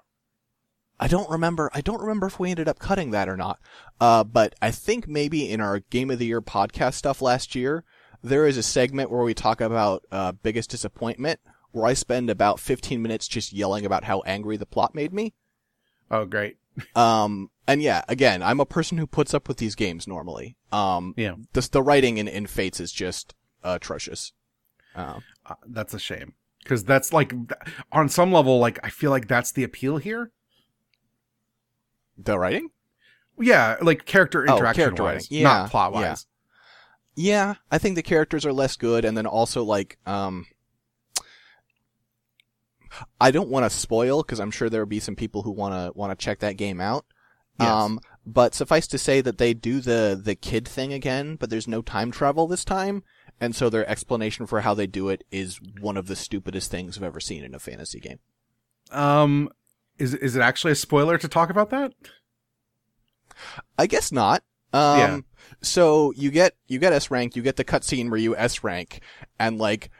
I don't remember. I don't remember if we ended up cutting that or not. Uh, but I think maybe in our Game of the Year podcast stuff last year, there is a segment where we talk about uh, biggest disappointment, where I spend about 15 minutes just yelling about how angry the plot made me. Oh, great. Um, and yeah, again, I'm a person who puts up with these games normally. Um, Yeah. the the writing in, in Fates is just atrocious. Um, Uh, that's a shame because that's like on some level, like I feel like that's the appeal here. The writing? Yeah, like character Oh, interaction character wise. Yeah, not plot wise. Yeah, I think the characters are less good, and then also like, um, I don't want to spoil because I'm sure there will be some people who want to want to check that game out. Yes. Um, but suffice to say that they do the the kid thing again, but there's no time travel this time, and so their explanation for how they do it is one of the stupidest things I've ever seen in a fantasy game. Um, is is it actually a spoiler to talk about that? I guess not. Um, Yeah. so you get, you get S rank, you get the cutscene where you S rank, and like,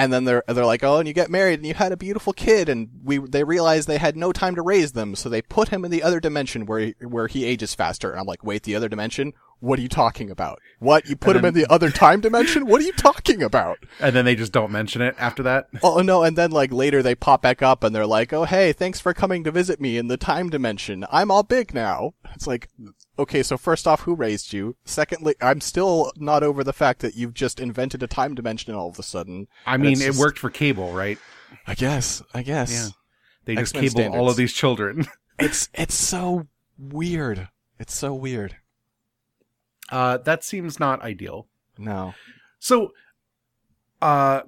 and then they're, they're like, oh, and you get married and you had a beautiful kid, and we, they realize they had no time to raise them, so they put him in the other dimension where he, where he ages faster. And I'm like, wait, the other dimension? What are you talking about? What? You put And him in the other time dimension? What are you talking about? And then they just don't mention it after that. Oh no, and then like later they pop back up and they're like, "Oh hey, thanks for coming to visit me in the time dimension. I'm all big now." It's like, okay, so first off, who raised you? Secondly, I'm still not over the fact that you've just invented a time dimension all of a sudden. I mean, it just- worked for cable, right? I guess. I guess. Yeah. They just X-Men cable all of these children. It's it's so weird. It's so weird. Uh, that seems not ideal. No. So, uh,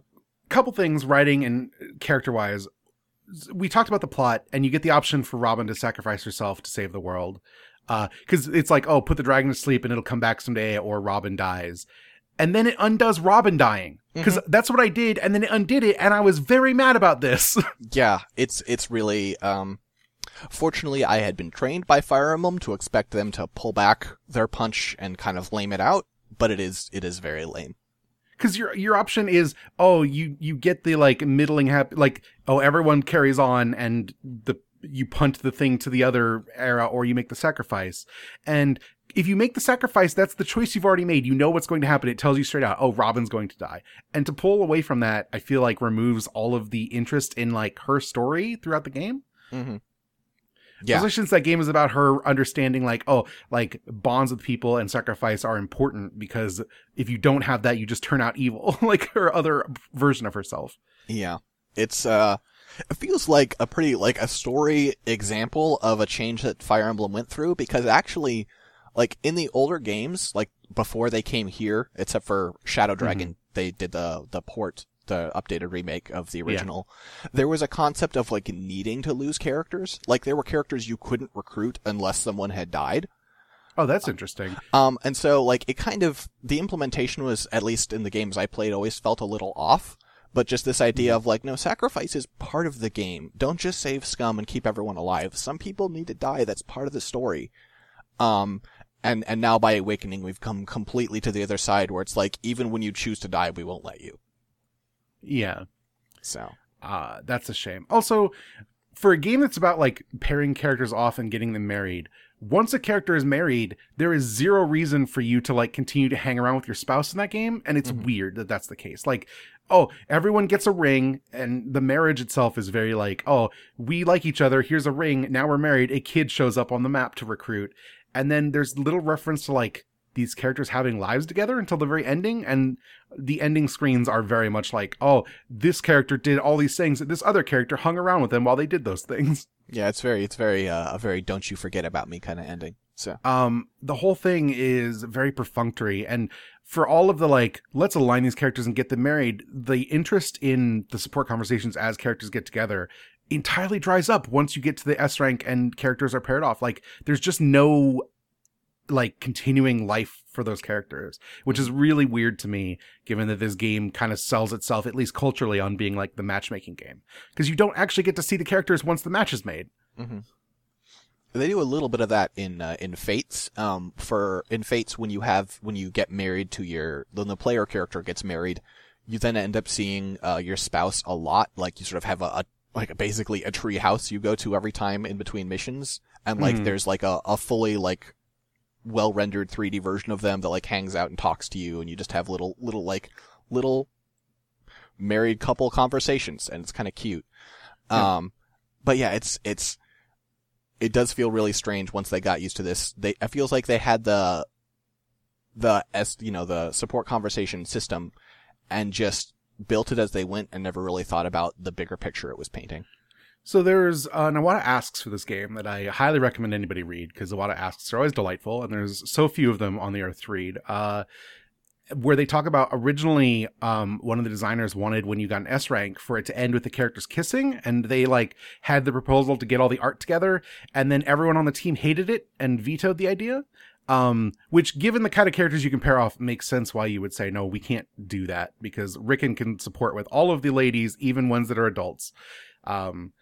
couple things writing and character wise. We talked about the plot, and you get the option for Robin to sacrifice herself to save the world. Because it's like, oh, put the dragon to sleep and it'll come back someday, or Robin dies. And then it undoes Robin dying. Because that's what I did, and then it undid it, and I was very mad about this. Yeah, it's it's really um fortunately I had been trained by Fire Emblem to expect them to pull back their punch and kind of lame it out, but it is it is very lame. because your your option is oh you you get the like middling happy like oh everyone carries on and the you punt the thing to the other era or you make the sacrifice and if you make the sacrifice that's the choice you've already made you know what's going to happen it tells you straight out oh robin's going to die and to pull away from that i feel like removes all of the interest in like her story throughout the game Mm-hmm. Yeah. especially since that game is about her understanding like oh like bonds with people and sacrifice are important because if you don't have that you just turn out evil like her other version of herself Yeah. It's uh it feels like a pretty like a story example of a change that Fire Emblem went through because actually like in the older games, like before they came here, except for Shadow Dragon, they did the the port, the updated remake of the original. There was a concept of like needing to lose characters. Like there were characters you couldn't recruit unless someone had died. oh that's interesting Um, and so like it kind of the implementation was at least in the games I played always felt a little off. But just this idea of like, no, sacrifice is part of the game. Don't just save scum and keep everyone alive. Some people need to die. That's part of the story. Um, and and now by awakening, we've come completely to the other side where it's like, even when you choose to die, we won't let you. yeah So uh that's a shame also for a game that's about like pairing characters off and getting them married once a character is married, there is zero reason for you to like continue to hang around with your spouse in that game, and it's Mhm. weird that that's the case. Like, oh, everyone gets a ring, and the marriage itself is very like, oh, we like each other. Here's a ring. Now we're married. A kid shows up on the map to recruit, and then there's little reference to like these characters having lives together until the very ending, and the ending screens are very much like, oh, this character did all these things, this other character hung around with them while they did those things. Yeah, it's very, it's very, uh, a very don't you forget about me kind of ending. So, um the whole thing is very perfunctory and for all of the like let's align these characters and get them married the interest in the support conversations as characters get together entirely dries up once you get to the s rank and characters are paired off. Like there's just no like continuing life for those characters which is really weird to me given that this game kind of sells itself at least culturally on being like the matchmaking game. Because you don't actually get to see the characters once the match is made. Hmm They do a little bit of that in uh, in Fates. Um, for in Fates, when you have when you get married to your when the player character gets married, you then end up seeing uh, your spouse a lot. Like you sort of have a, a like a, basically a tree house you go to every time in between missions, and like Mhm. there's like a, a fully like well rendered 3D version of them that like hangs out and talks to you, and you just have little little like little married couple conversations, and it's kind of cute. Yeah. Um, but yeah, it's it's it does feel really strange once they got used to this. They it feels like they had the the s you know the support conversation system and just built it as they went and never really thought about the bigger picture it was painting. So there's uh, Iwata asks for this game that I highly recommend anybody read because Iwata asks are always delightful, and there's so few of them on the earth to read. Uh, where they talk about originally, um, one of the designers wanted when you got an S rank for it to end with the characters kissing, and they like had the proposal to get all the art together, and then everyone on the team hated it and vetoed the idea. Um, which, given the kind of characters you can pair off, makes sense why you would say no, we can't do that because Ricken can support with all of the ladies, even ones that are adults. Um,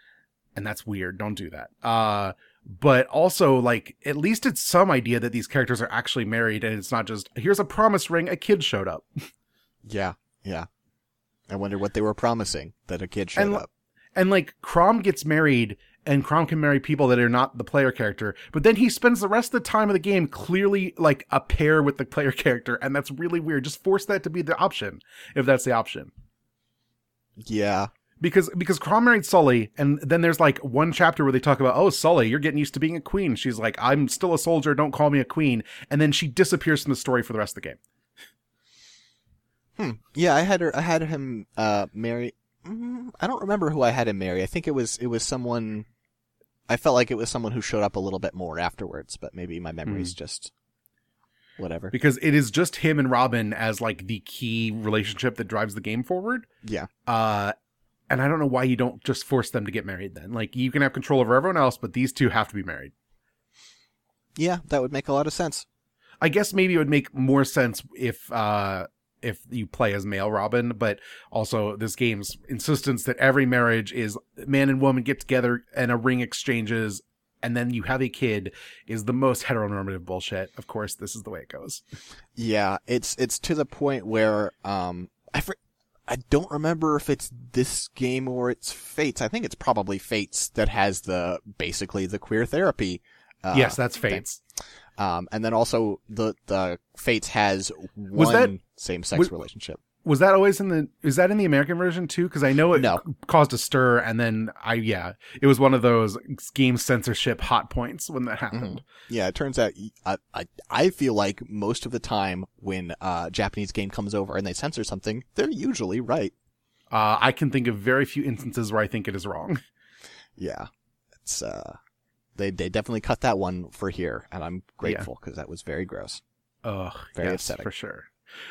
and that's weird. Don't do that. Uh, but also like at least it's some idea that these characters are actually married and it's not just here's a promise ring a kid showed up Yeah, yeah. I wonder what they were promising that a kid showed And- up. and like Chrom gets married and Chrom can marry people that are not the player character but then he spends the rest of the time of the game clearly like a pair with the player character and that's really weird just force that to be the option if that's the option Yeah, because because Chrom married Sully, and then there's like one chapter where they talk about, oh Sully, you're getting used to being a queen. She's like, I'm still a soldier, don't call me a queen, and then she disappears from the story for the rest of the game. Hmm. Yeah, I had her. I had him uh marry. Mm, I don't remember who I had him marry. I think it was it was someone. I felt like it was someone who showed up a little bit more afterwards, but maybe my memory's just whatever. because it is just him and Robin as like the key relationship that drives the game forward. Yeah. Uh, and I don't know why you don't just force them to get married. Then, like, you can have control over everyone else, but these two have to be married. Yeah, that would make a lot of sense. I guess maybe it would make more sense if uh if you play as male Robin, but also this game's insistence that every marriage is man and woman get together and a ring exchanges and then you have a kid is the most heteronormative bullshit. Of course, this is the way it goes. Yeah, it's it's to the point where um I fr- I don't remember if it's this game or it's Fates. I think it's probably Fates that has the basically the queer therapy. Uh, yes, that's. Fates. Um, and then also the the Fates has Was one that- same sex relationship. Was that always in the is that in the American version too? Because I know it No. caused a stir and then I yeah, it was one of those game censorship hot points when that happened. Yeah, it turns out I, I I feel like most of the time when uh Japanese game comes over and they censor something, they're usually right. Uh, I can think of very few instances where I think it is wrong. Yeah, it's uh they they definitely cut that one for here, and I'm grateful because that was very gross. Ugh, Very yes, upsetting. for sure.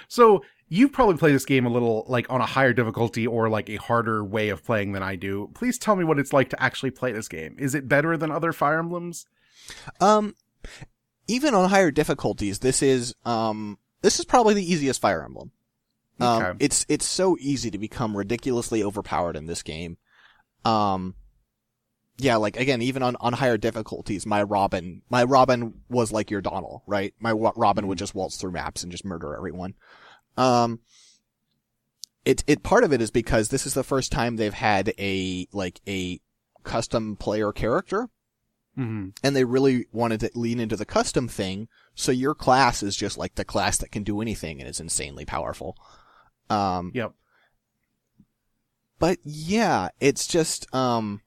So you've probably played this game a little like on a higher difficulty or like a harder way of playing than I do. Please tell me what it's like to actually play this game. Is it better than other Fire Emblems? Um, even on higher difficulties, this is um this is probably the easiest Fire Emblem. Um, Okay. it's it's so easy to become ridiculously overpowered in this game. Um, yeah, like again, even on on higher difficulties, my Robin, my Robin was like your Donnel, right? My Robin would just waltz through maps and just murder everyone. Um, it it part of it is because this is the first time they've had a like a custom player character hmm and they really wanted to lean into the custom thing. So your class is just like the class that can do anything and is insanely powerful. Um, Yep. but yeah, it's just, um,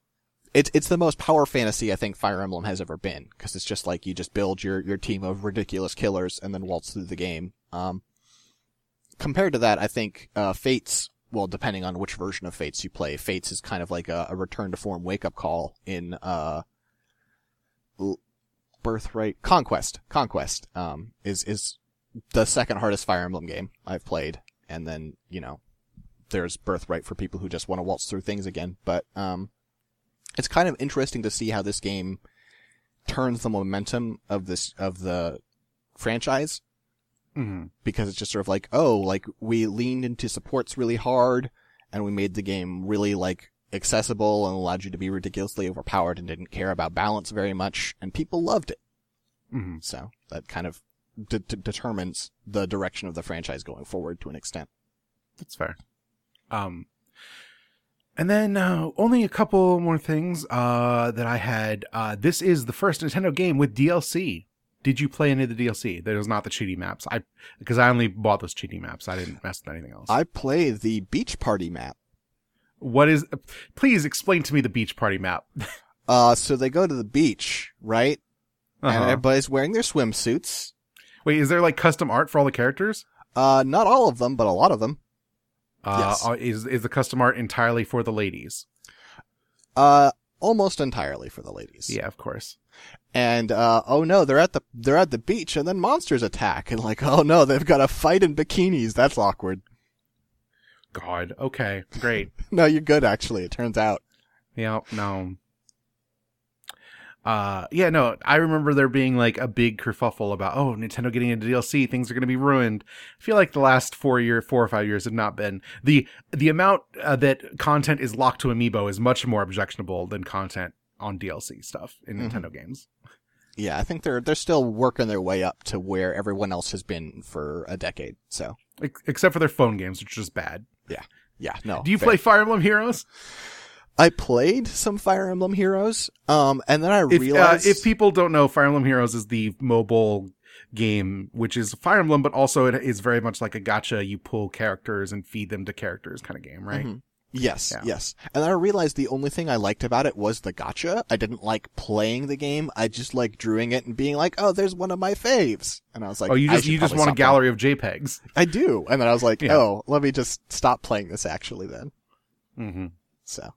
it's, it's the most power fantasy I think Fire Emblem has ever been. Cause it's just like you just build your, your team of ridiculous killers and then waltz through the game. Um, compared to that, I think, uh, Fates, well, depending on which version of Fates you play, Fates is kind of like a, a return to form wake up call in, uh, Birthright, Conquest, Conquest, um, is, is the second hardest Fire Emblem game I've played. And then, you know, there's Birthright for people who just want to waltz through things again. But, um, it's kind of interesting to see how this game turns the momentum of this, of the franchise hmm because it's just sort of like, oh, like we leaned into supports really hard and we made the game really like accessible and allowed you to be ridiculously overpowered and didn't care about balance very much and people loved it. hmm So that kind of de- de- determines the direction of the franchise going forward to an extent. That's fair. Um, and then uh, only a couple more things uh, that I had. Uh, this is the first Nintendo game with DLC. Did you play any of the DLC? That was not the cheating maps. I because I only bought those cheating maps. I didn't mess with anything else. I play the beach party map. what is? Please explain to me the beach party map. Uh, so they go to the beach, right? And Uh-huh. everybody's wearing their swimsuits. Wait, is there like custom art for all the characters? Uh, not all of them, but a lot of them. Uh, Yes. Is is the custom art entirely for the ladies? Uh, almost entirely for the ladies. Yeah, of course. and uh oh no they're at the they're at the beach and then monsters attack and like oh no they've got to fight in bikinis that's awkward God. Okay. Great. no you're good actually it turns out Yeah, no. Uh, yeah, no, I remember there being like a big kerfuffle about, oh, Nintendo getting into DLC, things are going to be ruined. I feel like the last four year, four or five years have not been the, the amount uh, that content is locked to amiibo is much more objectionable than content on DLC stuff in Mhm. Nintendo games. yeah i think they're they're still working their way up to where everyone else has been for a decade so except for their phone games, which is just bad. yeah Yeah. no Do you fair. play Fire Emblem Heroes? I played some fire emblem heroes um and then i If, uh, realized if people don't know, Fire Emblem Heroes is the mobile game, which is Fire Emblem, but also it is very much like a gacha. You pull characters and feed them to characters kind of game, right? Mhm. Yes, Yeah. yes. And I realized the only thing I liked about it was the gacha. I didn't like playing the game. I just like drawing it and being like, "Oh, there's one of my faves." And I was like, oh, you just you just want a playing. gallery of JPEGs. I do. And then I was like, Yeah. "Oh, let me just stop playing this actually then." Mm-hmm. So,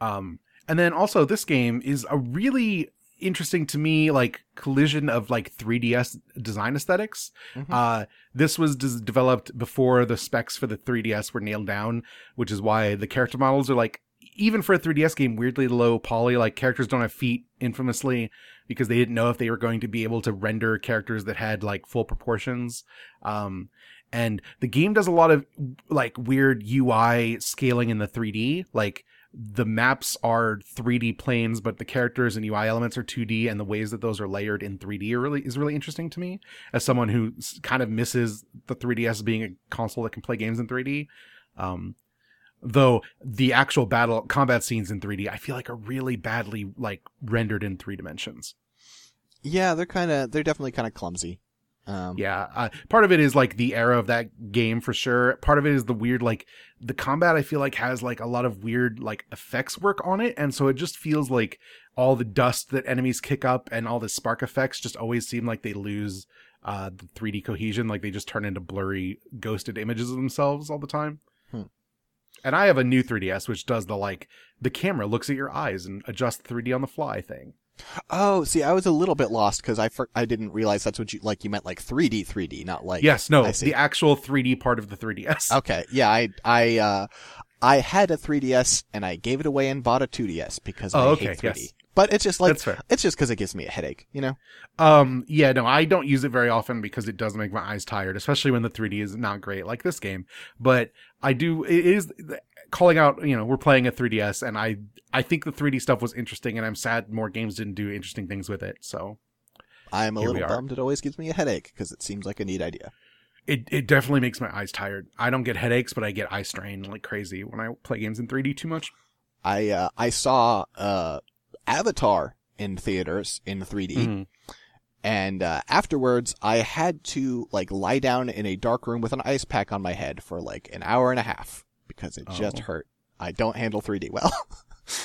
Um, and then also this game is a really interesting to me like collision of like 3DS design esthetics Mhm. Uh, this was des- developed before the specs for the 3DS were nailed down, which is why the character models are like, even for a 3DS game, weirdly low poly. Like characters don't have feet, infamously, because they didn't know if they were going to be able to render characters that had like full proportions. Um, and the game does a lot of like weird UI scaling in the 3D. Like the maps are 3D planes, but the characters and UI elements are 2D, and the ways that those are layered in 3D are really is really interesting to me as someone who kind of misses the 3DS being a console that can play games in 3D. Um, though the actual battle combat scenes in 3D, I feel like are really badly like rendered in three dimensions. yeah, they're kind of they're definitely kind of clumsy. Um, Yeah, uh, part of it is like the era of that game for sure. Part of it is the weird like the combat. I feel like has like a lot of weird like effects work on it, and so it just feels like all the dust that enemies kick up and all the spark effects just always seem like they lose uh the 3D cohesion. Like they just turn into blurry, ghosted images of themselves all the time. Hmm. And I have a new 3DS which does the like the camera looks at your eyes and adjusts 3D on the fly thing. Oh, see, I was a little bit lost because I for- I didn't realize that's what you like. You meant like 3D, 3D, not like yes, no, the actual 3D part of the 3DS. Okay, yeah, I I uh I had a 3DS and I gave it away and bought a 2DS because Oh, I okay, hate 3D. yes. But it's just like That's fair. it's just because it gives me a headache, you know. Um, yeah, no, I don't use it very often because it does make my eyes tired, especially when the 3D is not great, like this game. But I do, it is calling out, you know, we're playing a 3DS and I, I think the 3D stuff was interesting and I'm sad more games didn't do interesting things with it. So I'm a little bummed. It always gives me a headache because it seems like a neat idea. it, it definitely makes my eyes tired. I don't get headaches, but I get eye strain like crazy when I play games in 3D too much. I uh I saw uh Avatar in theaters in 3D. Mhm. And uh, afterwards, I had to like lie down in a dark room with an ice pack on my head for like an hour and a half because it just Oh. hurt. I don't handle 3D well.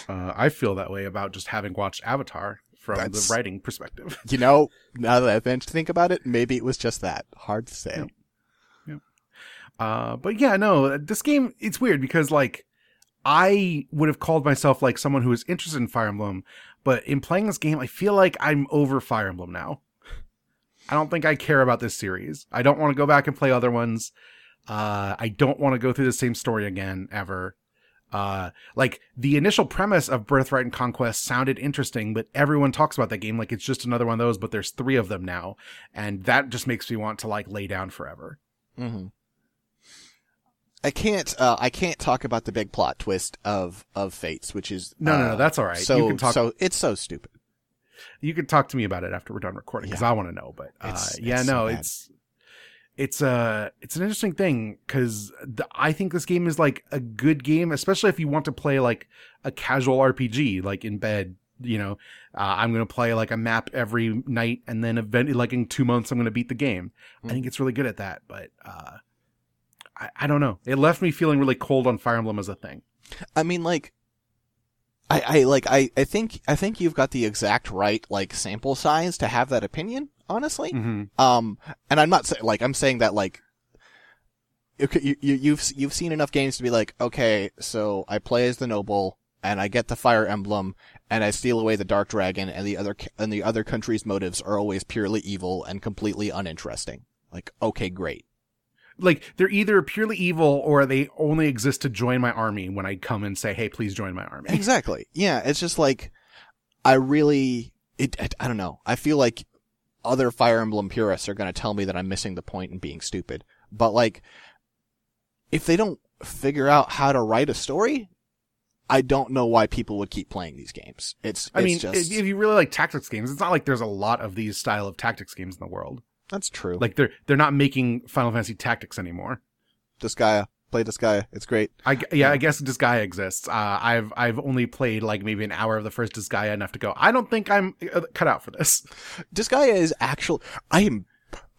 Uh, I feel that way about just having watched Avatar from That's- the writing perspective. you know, now that I've been to think about it, maybe it was just that. Hard to say. Yep. Uh, but yeah, no, this game, it's weird because like I would have called myself like someone who is interested in Fire Emblem, but in playing this game, I feel like I'm over Fire Emblem now. I don't think I care about this series. I don't want to go back and play other ones. Uh, I don't want to go through the same story again ever. Uh, like the initial premise of Birthright and Conquest sounded interesting, but everyone talks about that game like it's just another one of those, but there's three of them now. And that just makes me want to like lay down forever. Mm-hmm. I can't. Uh, I can't talk about the big plot twist of of Fates, which is No, no, uh, no, that's all right. So, you can talk. so it's so stupid. you can talk to me about it after we're done recording because Yeah. I want to know. But uh, It's- yeah, so no, bad. it's it's uh it's an interesting thing because I think this game is like a good game, especially if you want to play like a casual RPG, like in bed. You know, uh, I'm gonna play like a map every night, and then eventually, like in two months, I'm gonna beat the game. I Mm. think it's really good at that, but uh, I, I don't know. It left me feeling really cold on Fire Emblem as a thing. I mean, like, I, I like, I, I think, I think you've got the exact right like sample size to have that opinion. Honestly, Mm-hmm. um, and I'm not saying like I'm saying that like. You, you, you've you've seen enough games to be like, okay, so I play as the noble, and I get the fire emblem, and I steal away the dark dragon, and the other and the other country's motives are always purely evil and completely uninteresting. Like, okay, great. like they're either purely evil or they only exist to join my army when I come and say, "Hey, please join my army." Exactly. Yeah, it's just like I really it I, I don't know. I feel like other Fire Emblem purists are going to tell me that I'm missing the point and being stupid. But like if they don't figure out how to write a story, I don't know why people would keep playing these games. It's, I it's mean, just if you really like tactics games, it's not like there's a lot of these style of tactics games in the world. that's true. Like they're they're not making Final Fantasy Tactics anymore. This Disgaea, play Disgaea. It's great. I yeah, I guess Disgaea exists. Uh, I've I've only played like maybe an hour of the first Disgaea enough to go. I don't think I'm uh, cut out for this. Disgaea is actual. I am.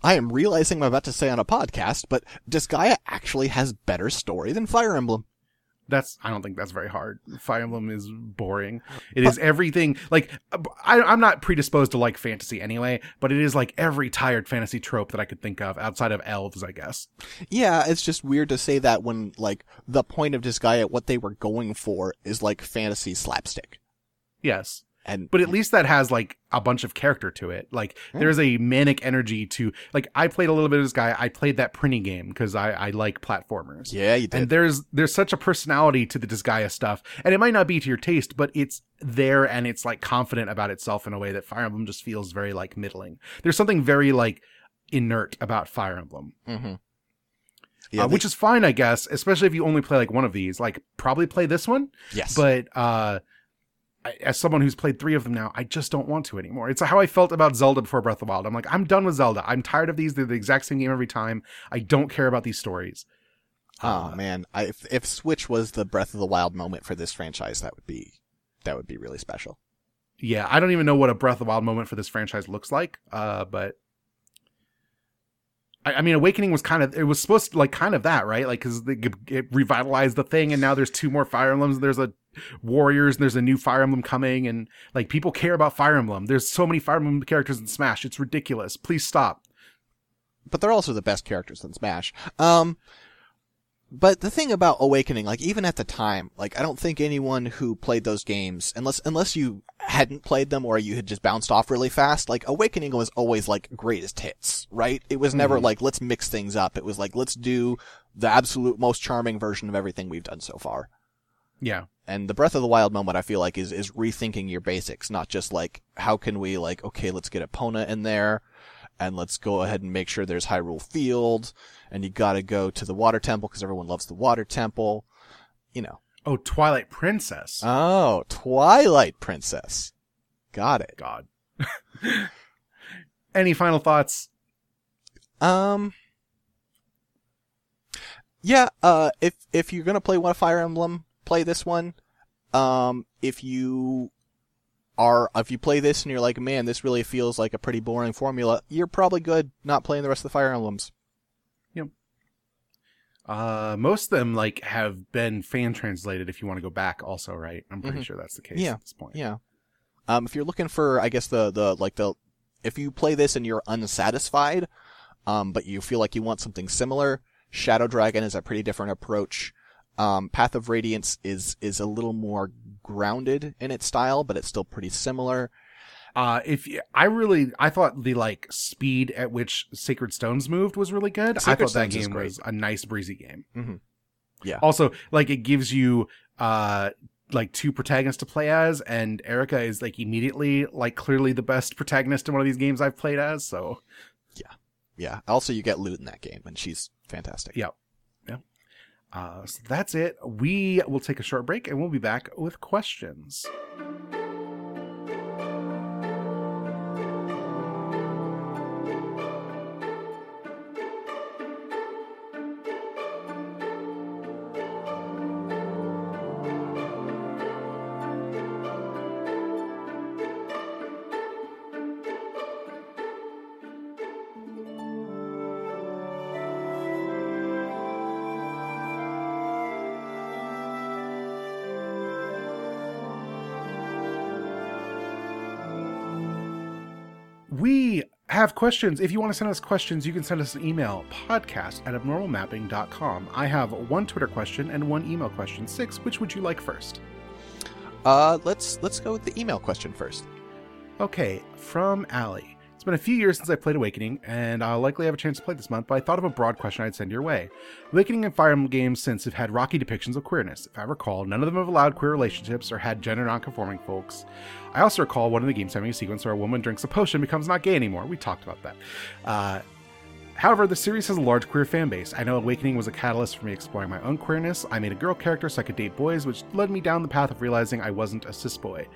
I am realizing I'm about to say on a podcast, but Disgaea actually has better story than Fire Emblem. That's I don't think that's very hard. Fire Emblem is boring. It is everything like uh, I, I'm not predisposed to like fantasy anyway, but it is like every tired fantasy trope that I could think of outside of elves, I guess. Yeah, it's just weird to say that when like the point of Disgaea, what they were going for, is like fantasy slapstick. Yes. And But at least that has like a bunch of character to it. Like there's a manic energy to like I played a little bit of this guy. I played that Prinny game because I, I like platformers. yeah, you did. And there's there's such a personality to the Disgaea stuff, and it might not be to your taste, but it's there and it's like confident about itself in a way that Fire Emblem just feels very like middling. There's something very like inert about Fire Emblem, mm-hmm. uh, which is fine, I guess, especially if you only play like one of these. Like probably play this one, yes, but uh, I- as someone who's played three of them now, I just don't want to anymore. It's how I felt about Zelda before Breath of the Wild. I'm like, I'm done with Zelda. I'm tired of these. They're the exact same game every time. I don't care about these stories. oh uh, man, I, if if Switch was the Breath of the Wild moment for this franchise, that would be that would be really special. yeah, I don't even know what a Breath of the Wild moment for this franchise looks like. Uh, but I, I mean, Awakening was kind of it was supposed to like kind of that, right? Like because it revitalized the thing, and now there's two more Fire Emblems. There's a Warriors, and there's a new Fire Emblem coming, and like people care about Fire Emblem. There's so many Fire Emblem characters in Smash. It's ridiculous. Please stop. but they're also the best characters in Smash. Um, but the thing about Awakening, like even at the time, like I don't think anyone who played those games, unless unless you hadn't played them or you had just bounced off really fast, like Awakening was always like greatest hits, right? It was never Mhm. like let's mix things up. It was like let's do the absolute most charming version of everything we've done so far. Yeah. And the Breath of the Wild moment, I feel like, is is rethinking your basics, not just like how can we like okay, let's get Epona in there, and let's go ahead and make sure there's Hyrule Field, and you got to go to the Water Temple because everyone loves the Water Temple, you know. Oh, Twilight Princess. Oh, Twilight Princess, got it. God. Any final thoughts? Um. Yeah, uh, if if you're gonna play one Fire Emblem, play this one. Um, if you are if you play this and you're like, man, this really feels like a pretty boring formula, you're probably good not playing the rest of the Fire Emblems. Uh, most of them like have been fan translated. If you want to go back, also, right? I'm pretty Mhm. sure that's the case Yeah. at this point. Yeah. Um, if you're looking for, I guess the the like the if you play this and you're unsatisfied, um, but you feel like you want something similar, Shadow Dragon is a pretty different approach. Um, Path of Radiance is is a little more grounded in its style, but it's still pretty similar. Uh, if I really, I thought the like speed at which Sacred Stones moved was really good. I thought that Stones is game was a nice breezy game. Mhm. Yeah. Also, like it gives you uh like two protagonists to play as, and Eirika is like immediately like clearly the best protagonist in one of these games I've played as. So Yeah. Yeah. Also, you get loot in that game, and she's fantastic. Yeah. Uh, so that's it. We will take a short break and we'll be back with questions. Have questions. If you want to send us questions, you can send us an email podcast at abnormalmapping.com. I have one Twitter question and one email question. Six, which would you like first? Uh, let's let's go with the email question first. Okay, from Allie. It's been a few years since I played Awakening, and I'll likely have a chance to play this month, but I thought of a broad question I'd send your way. Awakening and Fire Emblem games since have had rocky depictions of queerness. If I recall, none of them have allowed queer relationships or had gender nonconforming folks. I also recall one of the games having a sequence where a woman drinks a potion becomes not gay anymore. We talked about that. Uh, However, the series has a large queer fan base. I know Awakening was a catalyst for me exploring my own queerness. I made a girl character so I could date boys, which led me down the path of realizing I wasn't a cis boy.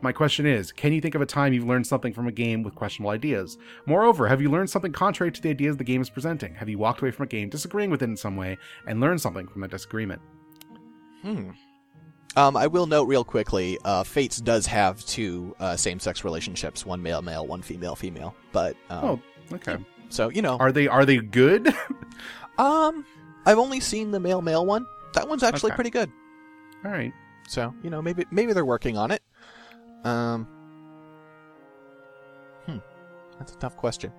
My question is can you think of a time you've learned something from a game with questionable ideas? Moreover, have you learned something contrary to the ideas the game is presenting? Have you walked away from a game disagreeing with it in some way and learned something from that disagreement? Hmm. Um, I will note real quickly, uh, Fates does have two uh, same-sex relationships, one male-male, one female-female. But um, Oh, okay. So you know, Are they are they good? um, I've only seen the male-male one. That one's actually Okay. pretty good. All right. So you know, maybe maybe they're working on it. Um, hmm, that's a tough question.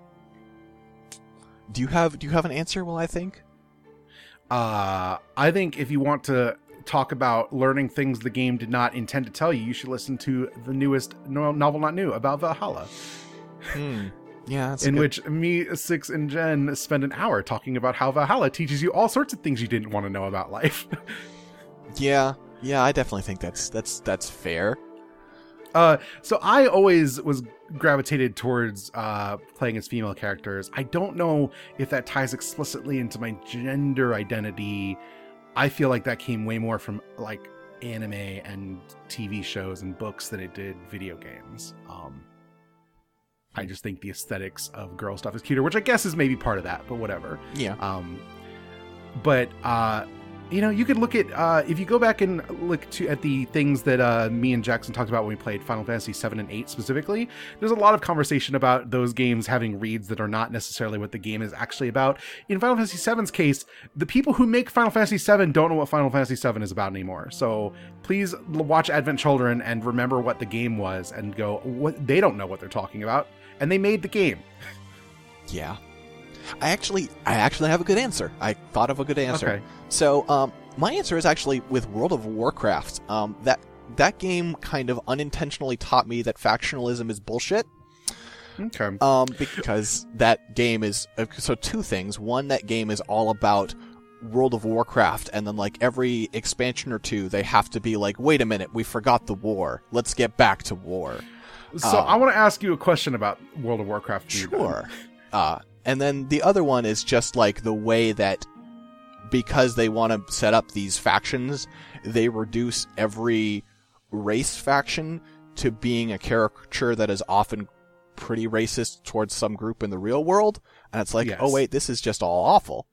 Do you have Do you have an answer? Will I think? Uh, I think if you want to talk about learning things the game did not intend to tell you, you should listen to the newest no- novel, not new, about Valhalla, Hmm. Yeah. That's in good- which me, Six, and Jen spend an hour talking about how Valhalla teaches you all sorts of things you didn't want to know about life. Yeah. Yeah. I definitely think that's that's that's fair. Uh, so I always was gravitated towards uh, playing as female characters. I don't know if that ties explicitly into my gender identity. I feel like that came way more from like anime and TV shows and books than it did video games. Um, I just think the aesthetics of girl stuff is cuter, which I guess is maybe part of that, but whatever. Yeah. Um, but uh, you know, you could look at uh, if you go back and look to at the things that uh, me and Jackson talked about when we played Final Fantasy seven and eight specifically. There's a lot of conversation about those games having reads that are not necessarily what the game is actually about. In Final Fantasy VII's case, the people who make Final Fantasy VII don't know what Final Fantasy VII is about anymore. So please watch Advent Children and remember what the game was, and go what they don't know what they're talking about, and they made the game. Yeah. I actually I actually have a good answer. I thought of a good answer. Okay. So, um, my answer is actually with World of Warcraft. Um, that that game kind of unintentionally taught me that factionalism is bullshit. Okay. Um, because that game is uh, so two things. One, that game is all about World of Warcraft, and then like every expansion or two, they have to be like, wait a minute, we forgot the war. Let's get back to war. So uh, I want to ask you a question about World of Warcraft. Sure. Uh, and then the other one is just like the way that because they want to set up these factions, they reduce every race faction to being a caricature that is often pretty racist towards some group in the real world. And it's like, Yes. oh wait, this is just all awful.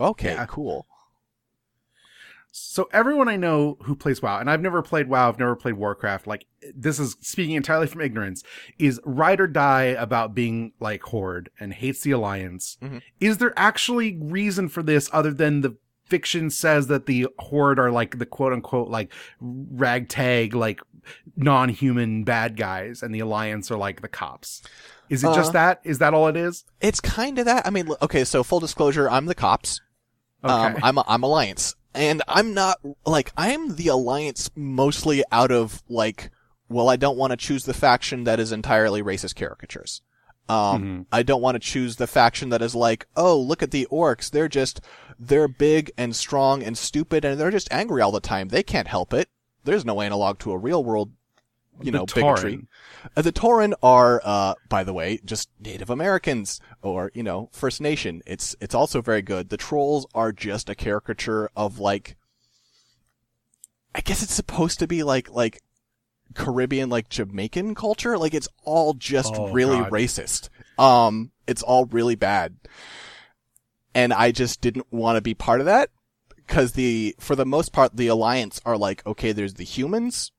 Okay, Yeah. cool. So everyone I know who plays WoW, and I've never played WoW, I've never played Warcraft, like this is speaking entirely from ignorance, is ride or die about being like Horde and hates the Alliance. Mhm. Is there actually reason for this other than the fiction says that the Horde are like the quote unquote like ragtag, like non-human bad guys and the Alliance are like the cops? Is it Uh, just that? Is that all it is? It's kind of that. I mean, okay, so full disclosure, I'm the cops. Okay. Um, I'm I'm Alliance, and I'm not like I'm the Alliance mostly out of like, well, I don't want to choose the faction that is entirely racist caricatures. Um, Mhm. I don't want to choose the faction that is like, oh, look at the orcs. They're just, they're big and strong and stupid and they're just angry all the time. They can't help it. There's no analog to a real world, you The know, bigotry. Uh, the Tauren are, uh, by the way, just Native Americans or, you know, First Nation. It's, it's also very good. The Trolls are just a caricature of like, I guess it's supposed to be like, like Caribbean, like Jamaican culture. Like it's all just Oh, really God. racist. Um, it's all really bad. And I just didn't want to be part of that. Cause the, for the most part, the Alliance are like, okay, there's the humans,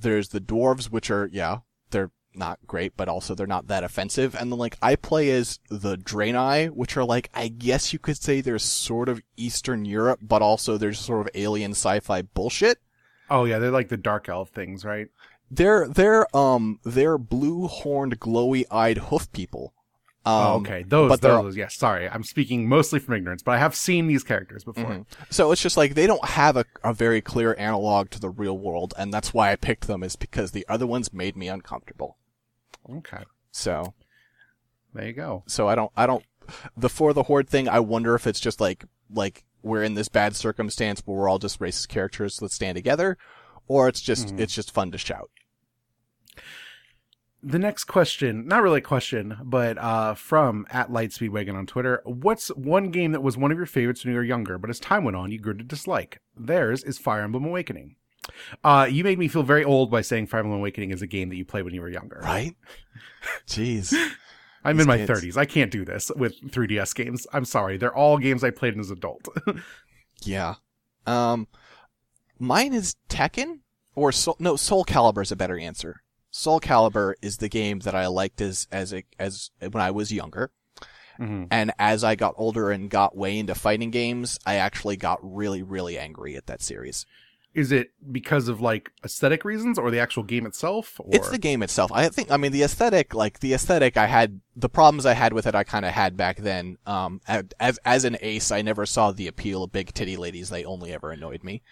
there's the dwarves, which are, yeah, they're not great, but also they're not that offensive. And then like I play as the Draenei, which are like, I guess you could say they're sort of Eastern Europe, but also there's sort of alien sci-fi bullshit. Oh yeah, they're like the dark elf things, right? They're, they're, um, they're blue horned, glowy eyed hoof people. Um, oh, okay. Those, but they're- those, yes. Sorry, I'm speaking mostly from ignorance, but I have seen these characters before. Mhm. So it's just like they don't have a, a very clear analog to the real world, and that's why I picked them is because the other ones made me uncomfortable. Okay, So, there you go. so I don't, I don't, the for the horde thing, I wonder if it's just like, like we're in this bad circumstance where we're all just racist characters that stand together, or it's just, Mhm. it's just fun to shout. The next question, not really a question, but uh, from at Lightspeedwagon on Twitter. What's one game that was one of your favorites when you were younger, but as time went on, you grew to dislike? Theirs is Fire Emblem Awakening. Uh, you made me feel very old by saying Fire Emblem Awakening is a game that you played when you were younger. Right? Jeez. I'm These in my kids. 30s. I can't do this with 3DS games. I'm sorry. They're all games I played as an adult. Yeah. Um, mine is Tekken or Soul, no, Soul Calibur is a better answer. Soul Calibur is the game that I liked as, as a, as, when I was younger. Mhm. And as I got older and got way into fighting games, I actually got really, really angry at that series. Is it because of like aesthetic reasons or the actual game itself? Or... It's the game itself. I think, I mean, the aesthetic, like, the aesthetic I had, the problems I had with it, I kind of had back then. Um, as, as an ace, I never saw the appeal of big titty ladies. They only ever annoyed me.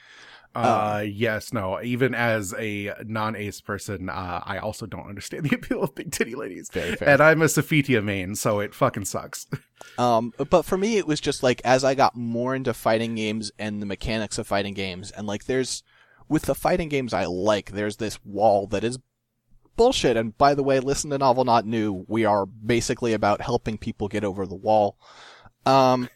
Uh, yes, no. Even as a non-ace person, uh, I also don't understand the appeal of big titty ladies. Very fair. And I'm a Sophitia main, so it fucking sucks. Um, but for me, it was just like as I got more into fighting games and the mechanics of fighting games, and like there's with the fighting games I like, there's this wall that is bullshit. And by the way, listen to Novel Not New. We are basically about helping people get over the wall. Um,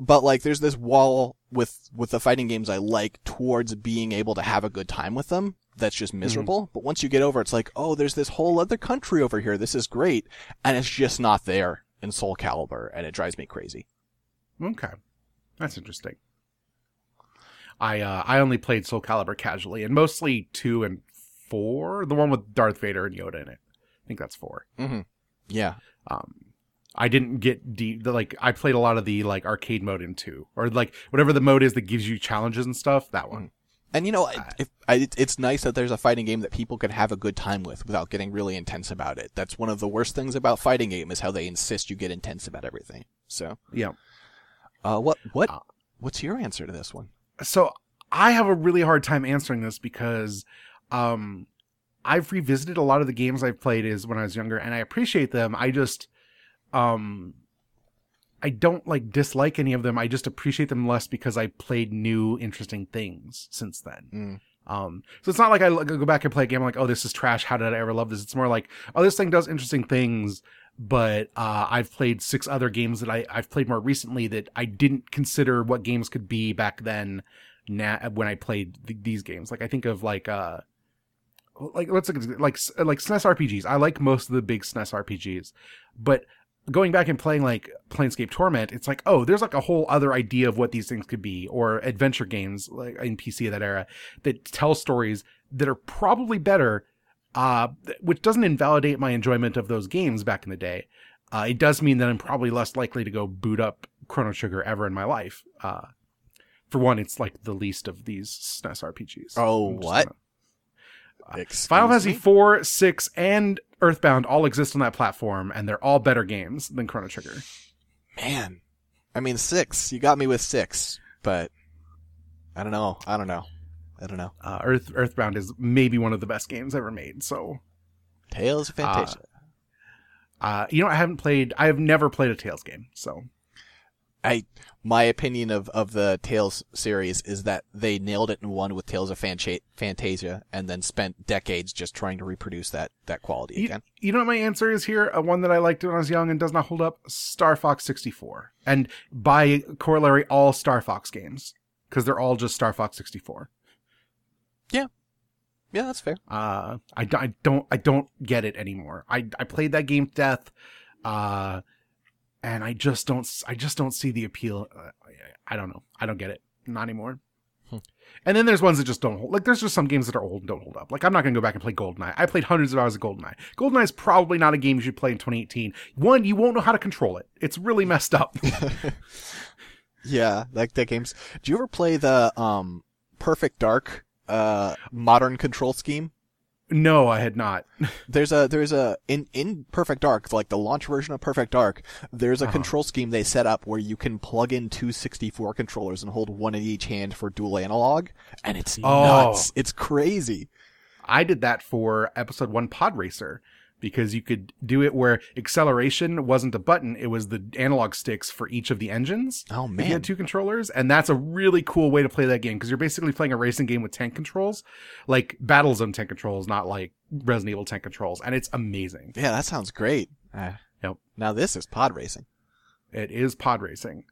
but like there's this wall with with the fighting games I like towards being able to have a good time with them. That's just miserable. But once you get over, it's like, oh, there's this whole other country over here. This is great, and it's just not there in Soul Calibur, and it drives me crazy. Okay, that's interesting. I uh, I only played Soul Calibur casually, and mostly two and four, the one with Darth Vader and Yoda in it. I think that's four. Mm-hmm. Yeah. Um, I didn't get deep. Like I played a lot of the like arcade mode in two, or like whatever the mode is that gives you challenges and stuff. That one. And you know, if, I, it's nice that there's a fighting game that people can have a good time with without getting really intense about it. That's one of the worst things about fighting game is how they insist you get intense about everything. So, Yeah. uh, what, what, Uh, what's your answer to this one? so I have a really hard time answering this because um I've revisited a lot of the games I've played is when I was younger and I appreciate them. I just um I don't like dislike any of them. I just appreciate them less because I played new interesting things since then. Mm. Um, so it's not like I go back and play a game I'm like, oh, this is trash. How did I ever love this? It's more like, oh, this thing does interesting things, but uh, I've played six other games that I, I've played more recently that I didn't consider what games could be back then. Now, when I played th- these games, like I think of like uh, like let's look at like like SNES RPGs. I like most of the big SNES RPGs, but going back and playing like Planescape Torment, it's like, oh, there's like a whole other idea of what these things could be, or adventure games like in PC of that era that tell stories that are probably better, uh, which doesn't invalidate my enjoyment of those games back in the day. Uh, it does mean that I'm probably less likely to go boot up Chrono Trigger ever in my life. Uh, for one, it's like the least of these SNES RPGs. Oh, what? gonna- Excuse Final Fantasy me? 4, 6, and Earthbound all exist on that platform, and they're all better games than Chrono Trigger. Man, I mean six. You got me with six, but I don't know. I don't know. I don't know. Uh, Earth Earthbound is maybe one of the best games ever made. So, Tales of Phantasia. uh, you know, I haven't played. I have never played a Tales game. So, I my opinion of of the Tales series is that they nailed it in one with Tales of Fancha- Phantasia, and then spent decades just trying to reproduce that that quality you, again. you know what my answer is here? A one that I liked when I was young and does not hold up: Star Fox 64, and by corollary, all Star Fox games because they're all just Star Fox 64. Yeah, yeah, that's fair. Uh, I, I don't I don't get it anymore. I I played that game to death, uh, and I just don't I just don't see the appeal. Uh, I, I don't know. I don't get it. Not anymore. Hmm. And then there's ones that just don't hold. Like there's just some games that are old and don't hold up. Like I'm not gonna go back and play GoldenEye. I played hundreds of hours of GoldenEye. GoldenEye is probably not a game you should play in 2018. One, you won't know how to control it. It's really messed up. Yeah, like that game's. Do you ever play the um Perfect Dark uh modern control scheme? No, I had not. There's a there's a in in Perfect Dark, like the launch version of Perfect Dark, there's a Uh-huh. control scheme they set up where you can plug in two 64 controllers and hold one in each hand for dual analog, and it's Oh. nuts. It's crazy. I did that for episode one Pod Racer because you could do it where acceleration wasn't a button, it was the analog sticks for each of the engines. Oh If You man. had two controllers, and that's a really cool way to play that game because you're basically playing a racing game with tank controls, like Battlezone tank controls, not like Resident Evil tank controls, and it's amazing. Yeah, that sounds great. Uh, Yep. Now this is pod racing. It is pod racing.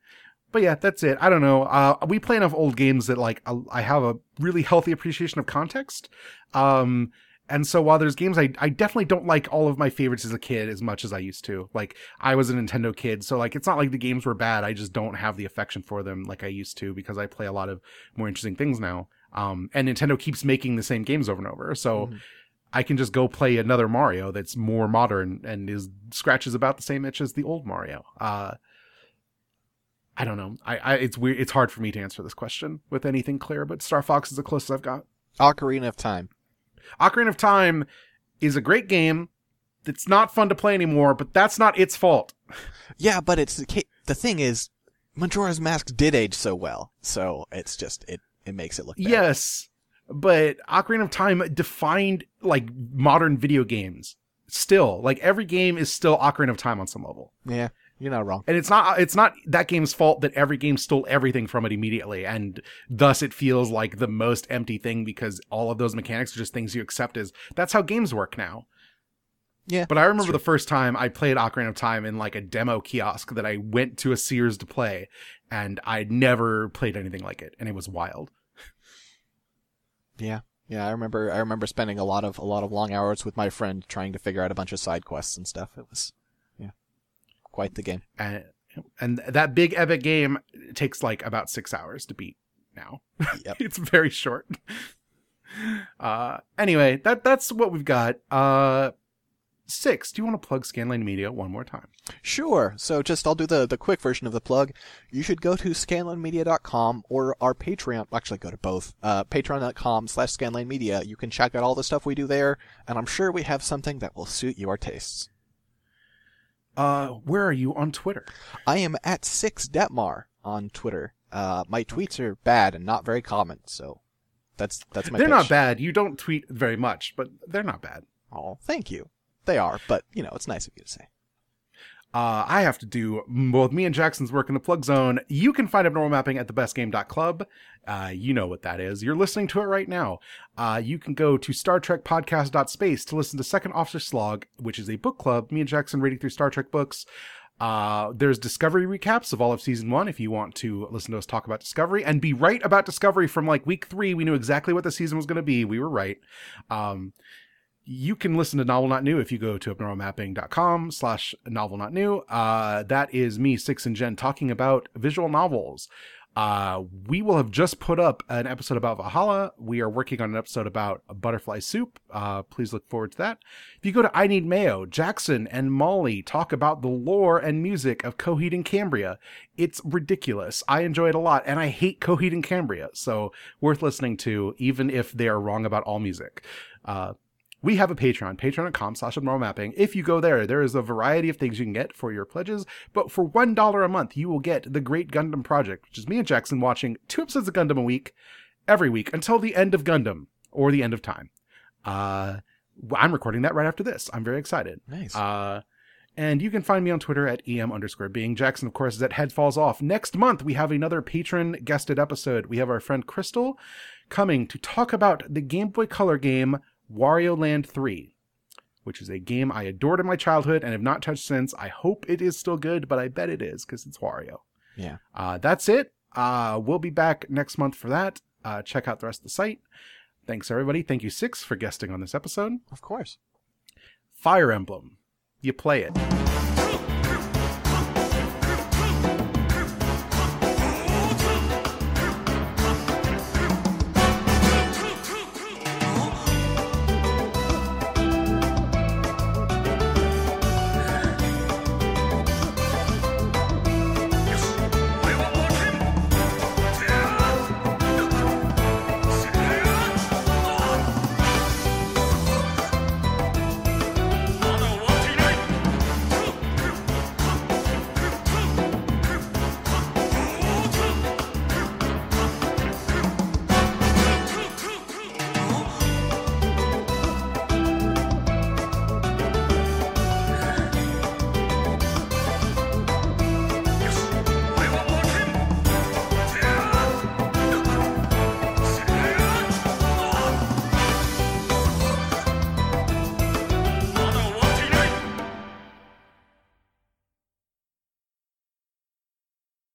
But yeah, that's it. I don't know. Uh, we play enough old games that like I- I have a really healthy appreciation of context. Um, and so while there's games I, I definitely don't like all of my favorites as a kid as much as I used to. Like I was a Nintendo kid, so like it's not like the games were bad. I just don't have the affection for them like I used to because I play a lot of more interesting things now. Um, and Nintendo keeps making the same games over and over. So Mhm. I can just go play another Mario that's more modern and is scratches about the same itch as the old Mario. Uh, I don't know. I, I it's weird. It's hard for me to answer this question with anything clear, but Star Fox is the closest I've got. Ocarina of Time. Ocarina of Time is a great game. It's not fun to play anymore, but that's not its fault. Yeah, but it's the thing is, Majora's Mask did age so well, so it's just it it makes it look bad. Yes, but Ocarina of Time defined like modern video games. Still, like every game is still Ocarina of Time on some level. yeah, you're not wrong. and it's not uh, it's not that game's fault that every game stole everything from it immediately and thus it feels like the most empty thing because all of those mechanics are just things you accept as that's how games work now Yeah, but i remember the first time i played ocarina of time in like a demo kiosk that i went to a sears to play and i'd never played anything like it and it was wild Yeah, yeah. I remember. I remember spending a lot of a lot of long hours with my friend trying to figure out a bunch of side quests and stuff. It was, quite the game. and and that big epic game takes like about six hours to beat now Yep. it's very short uh anyway that that's what we've got uh six do you want to plug scanline media one more time Sure. So just I'll do the the quick version of the plug. You should go to scanlinemedia.com or our Patreon. Actually, go to both. Uh, Patreon.com slash scanlinemedia. You can check out all the stuff we do there, and I'm sure we have something that will suit your tastes. Uh where are you on twitter I am at six detmar on Twitter. Uh, my tweets are bad and not very common, so that's that's my. they're not bad you don't tweet very much but they're not bad Oh, thank you. They are, but you know, it's nice of you to say. Uh, I have to do both me and Jackson's work in the plug zone. You can find abnormal mapping at thebestgame.club. Uh, you know what that is. You're listening to it right now. Uh, you can go to Star Trek podcast.space to listen to Second Officer Slog, which is a book club. Me and Jackson reading through Star Trek books. Uh, there's Discovery recaps of all of season one if you want to listen to us talk about Discovery and be right about Discovery from like week three. We knew exactly what the season was going to be. We were right. Um, you can listen to Novel Not New if you go to abnormalmapping.com slash novel not new. Uh, that is me, Six and Jen, talking about visual novels. Uh, we will have just put up an episode about Valhalla. We are working on an episode about butterfly soup. Uh, please look forward to that. If you go to I Need Mayo, Jackson and Molly talk about the lore and music of Coheed and Cambria. It's ridiculous. I enjoy it a lot, and I hate Coheed and Cambria, so worth listening to, even if they are wrong about all music. Uh, we have a Patreon, patreon.com slash abnormal mapping. If you go there, there is a variety of things you can get for your pledges. But for $1 a month, you will get the Great Gundam Project, which is me and Jackson watching two episodes of Gundam a week, every week, until the end of Gundam or the end of time. Uh, I'm recording that right after this. I'm very excited. Nice. Uh, and you can find me on Twitter at em underscore being. Jackson, of course, is at Head Falls Off. Next month, we have another patron guested episode. We have our friend Crystal coming to talk about the Game Boy Color game Wario Land 3, which is a game I adored in my childhood and have not touched since. I hope it is still good, but I bet it is because it's Wario. yeah. Uh, that's it. Uh, we'll be back next month for that. Uh, check out the rest of the site. Thanks, everybody. Thank you, Six, for guesting on this episode. Of course. Fire Emblem. You play it.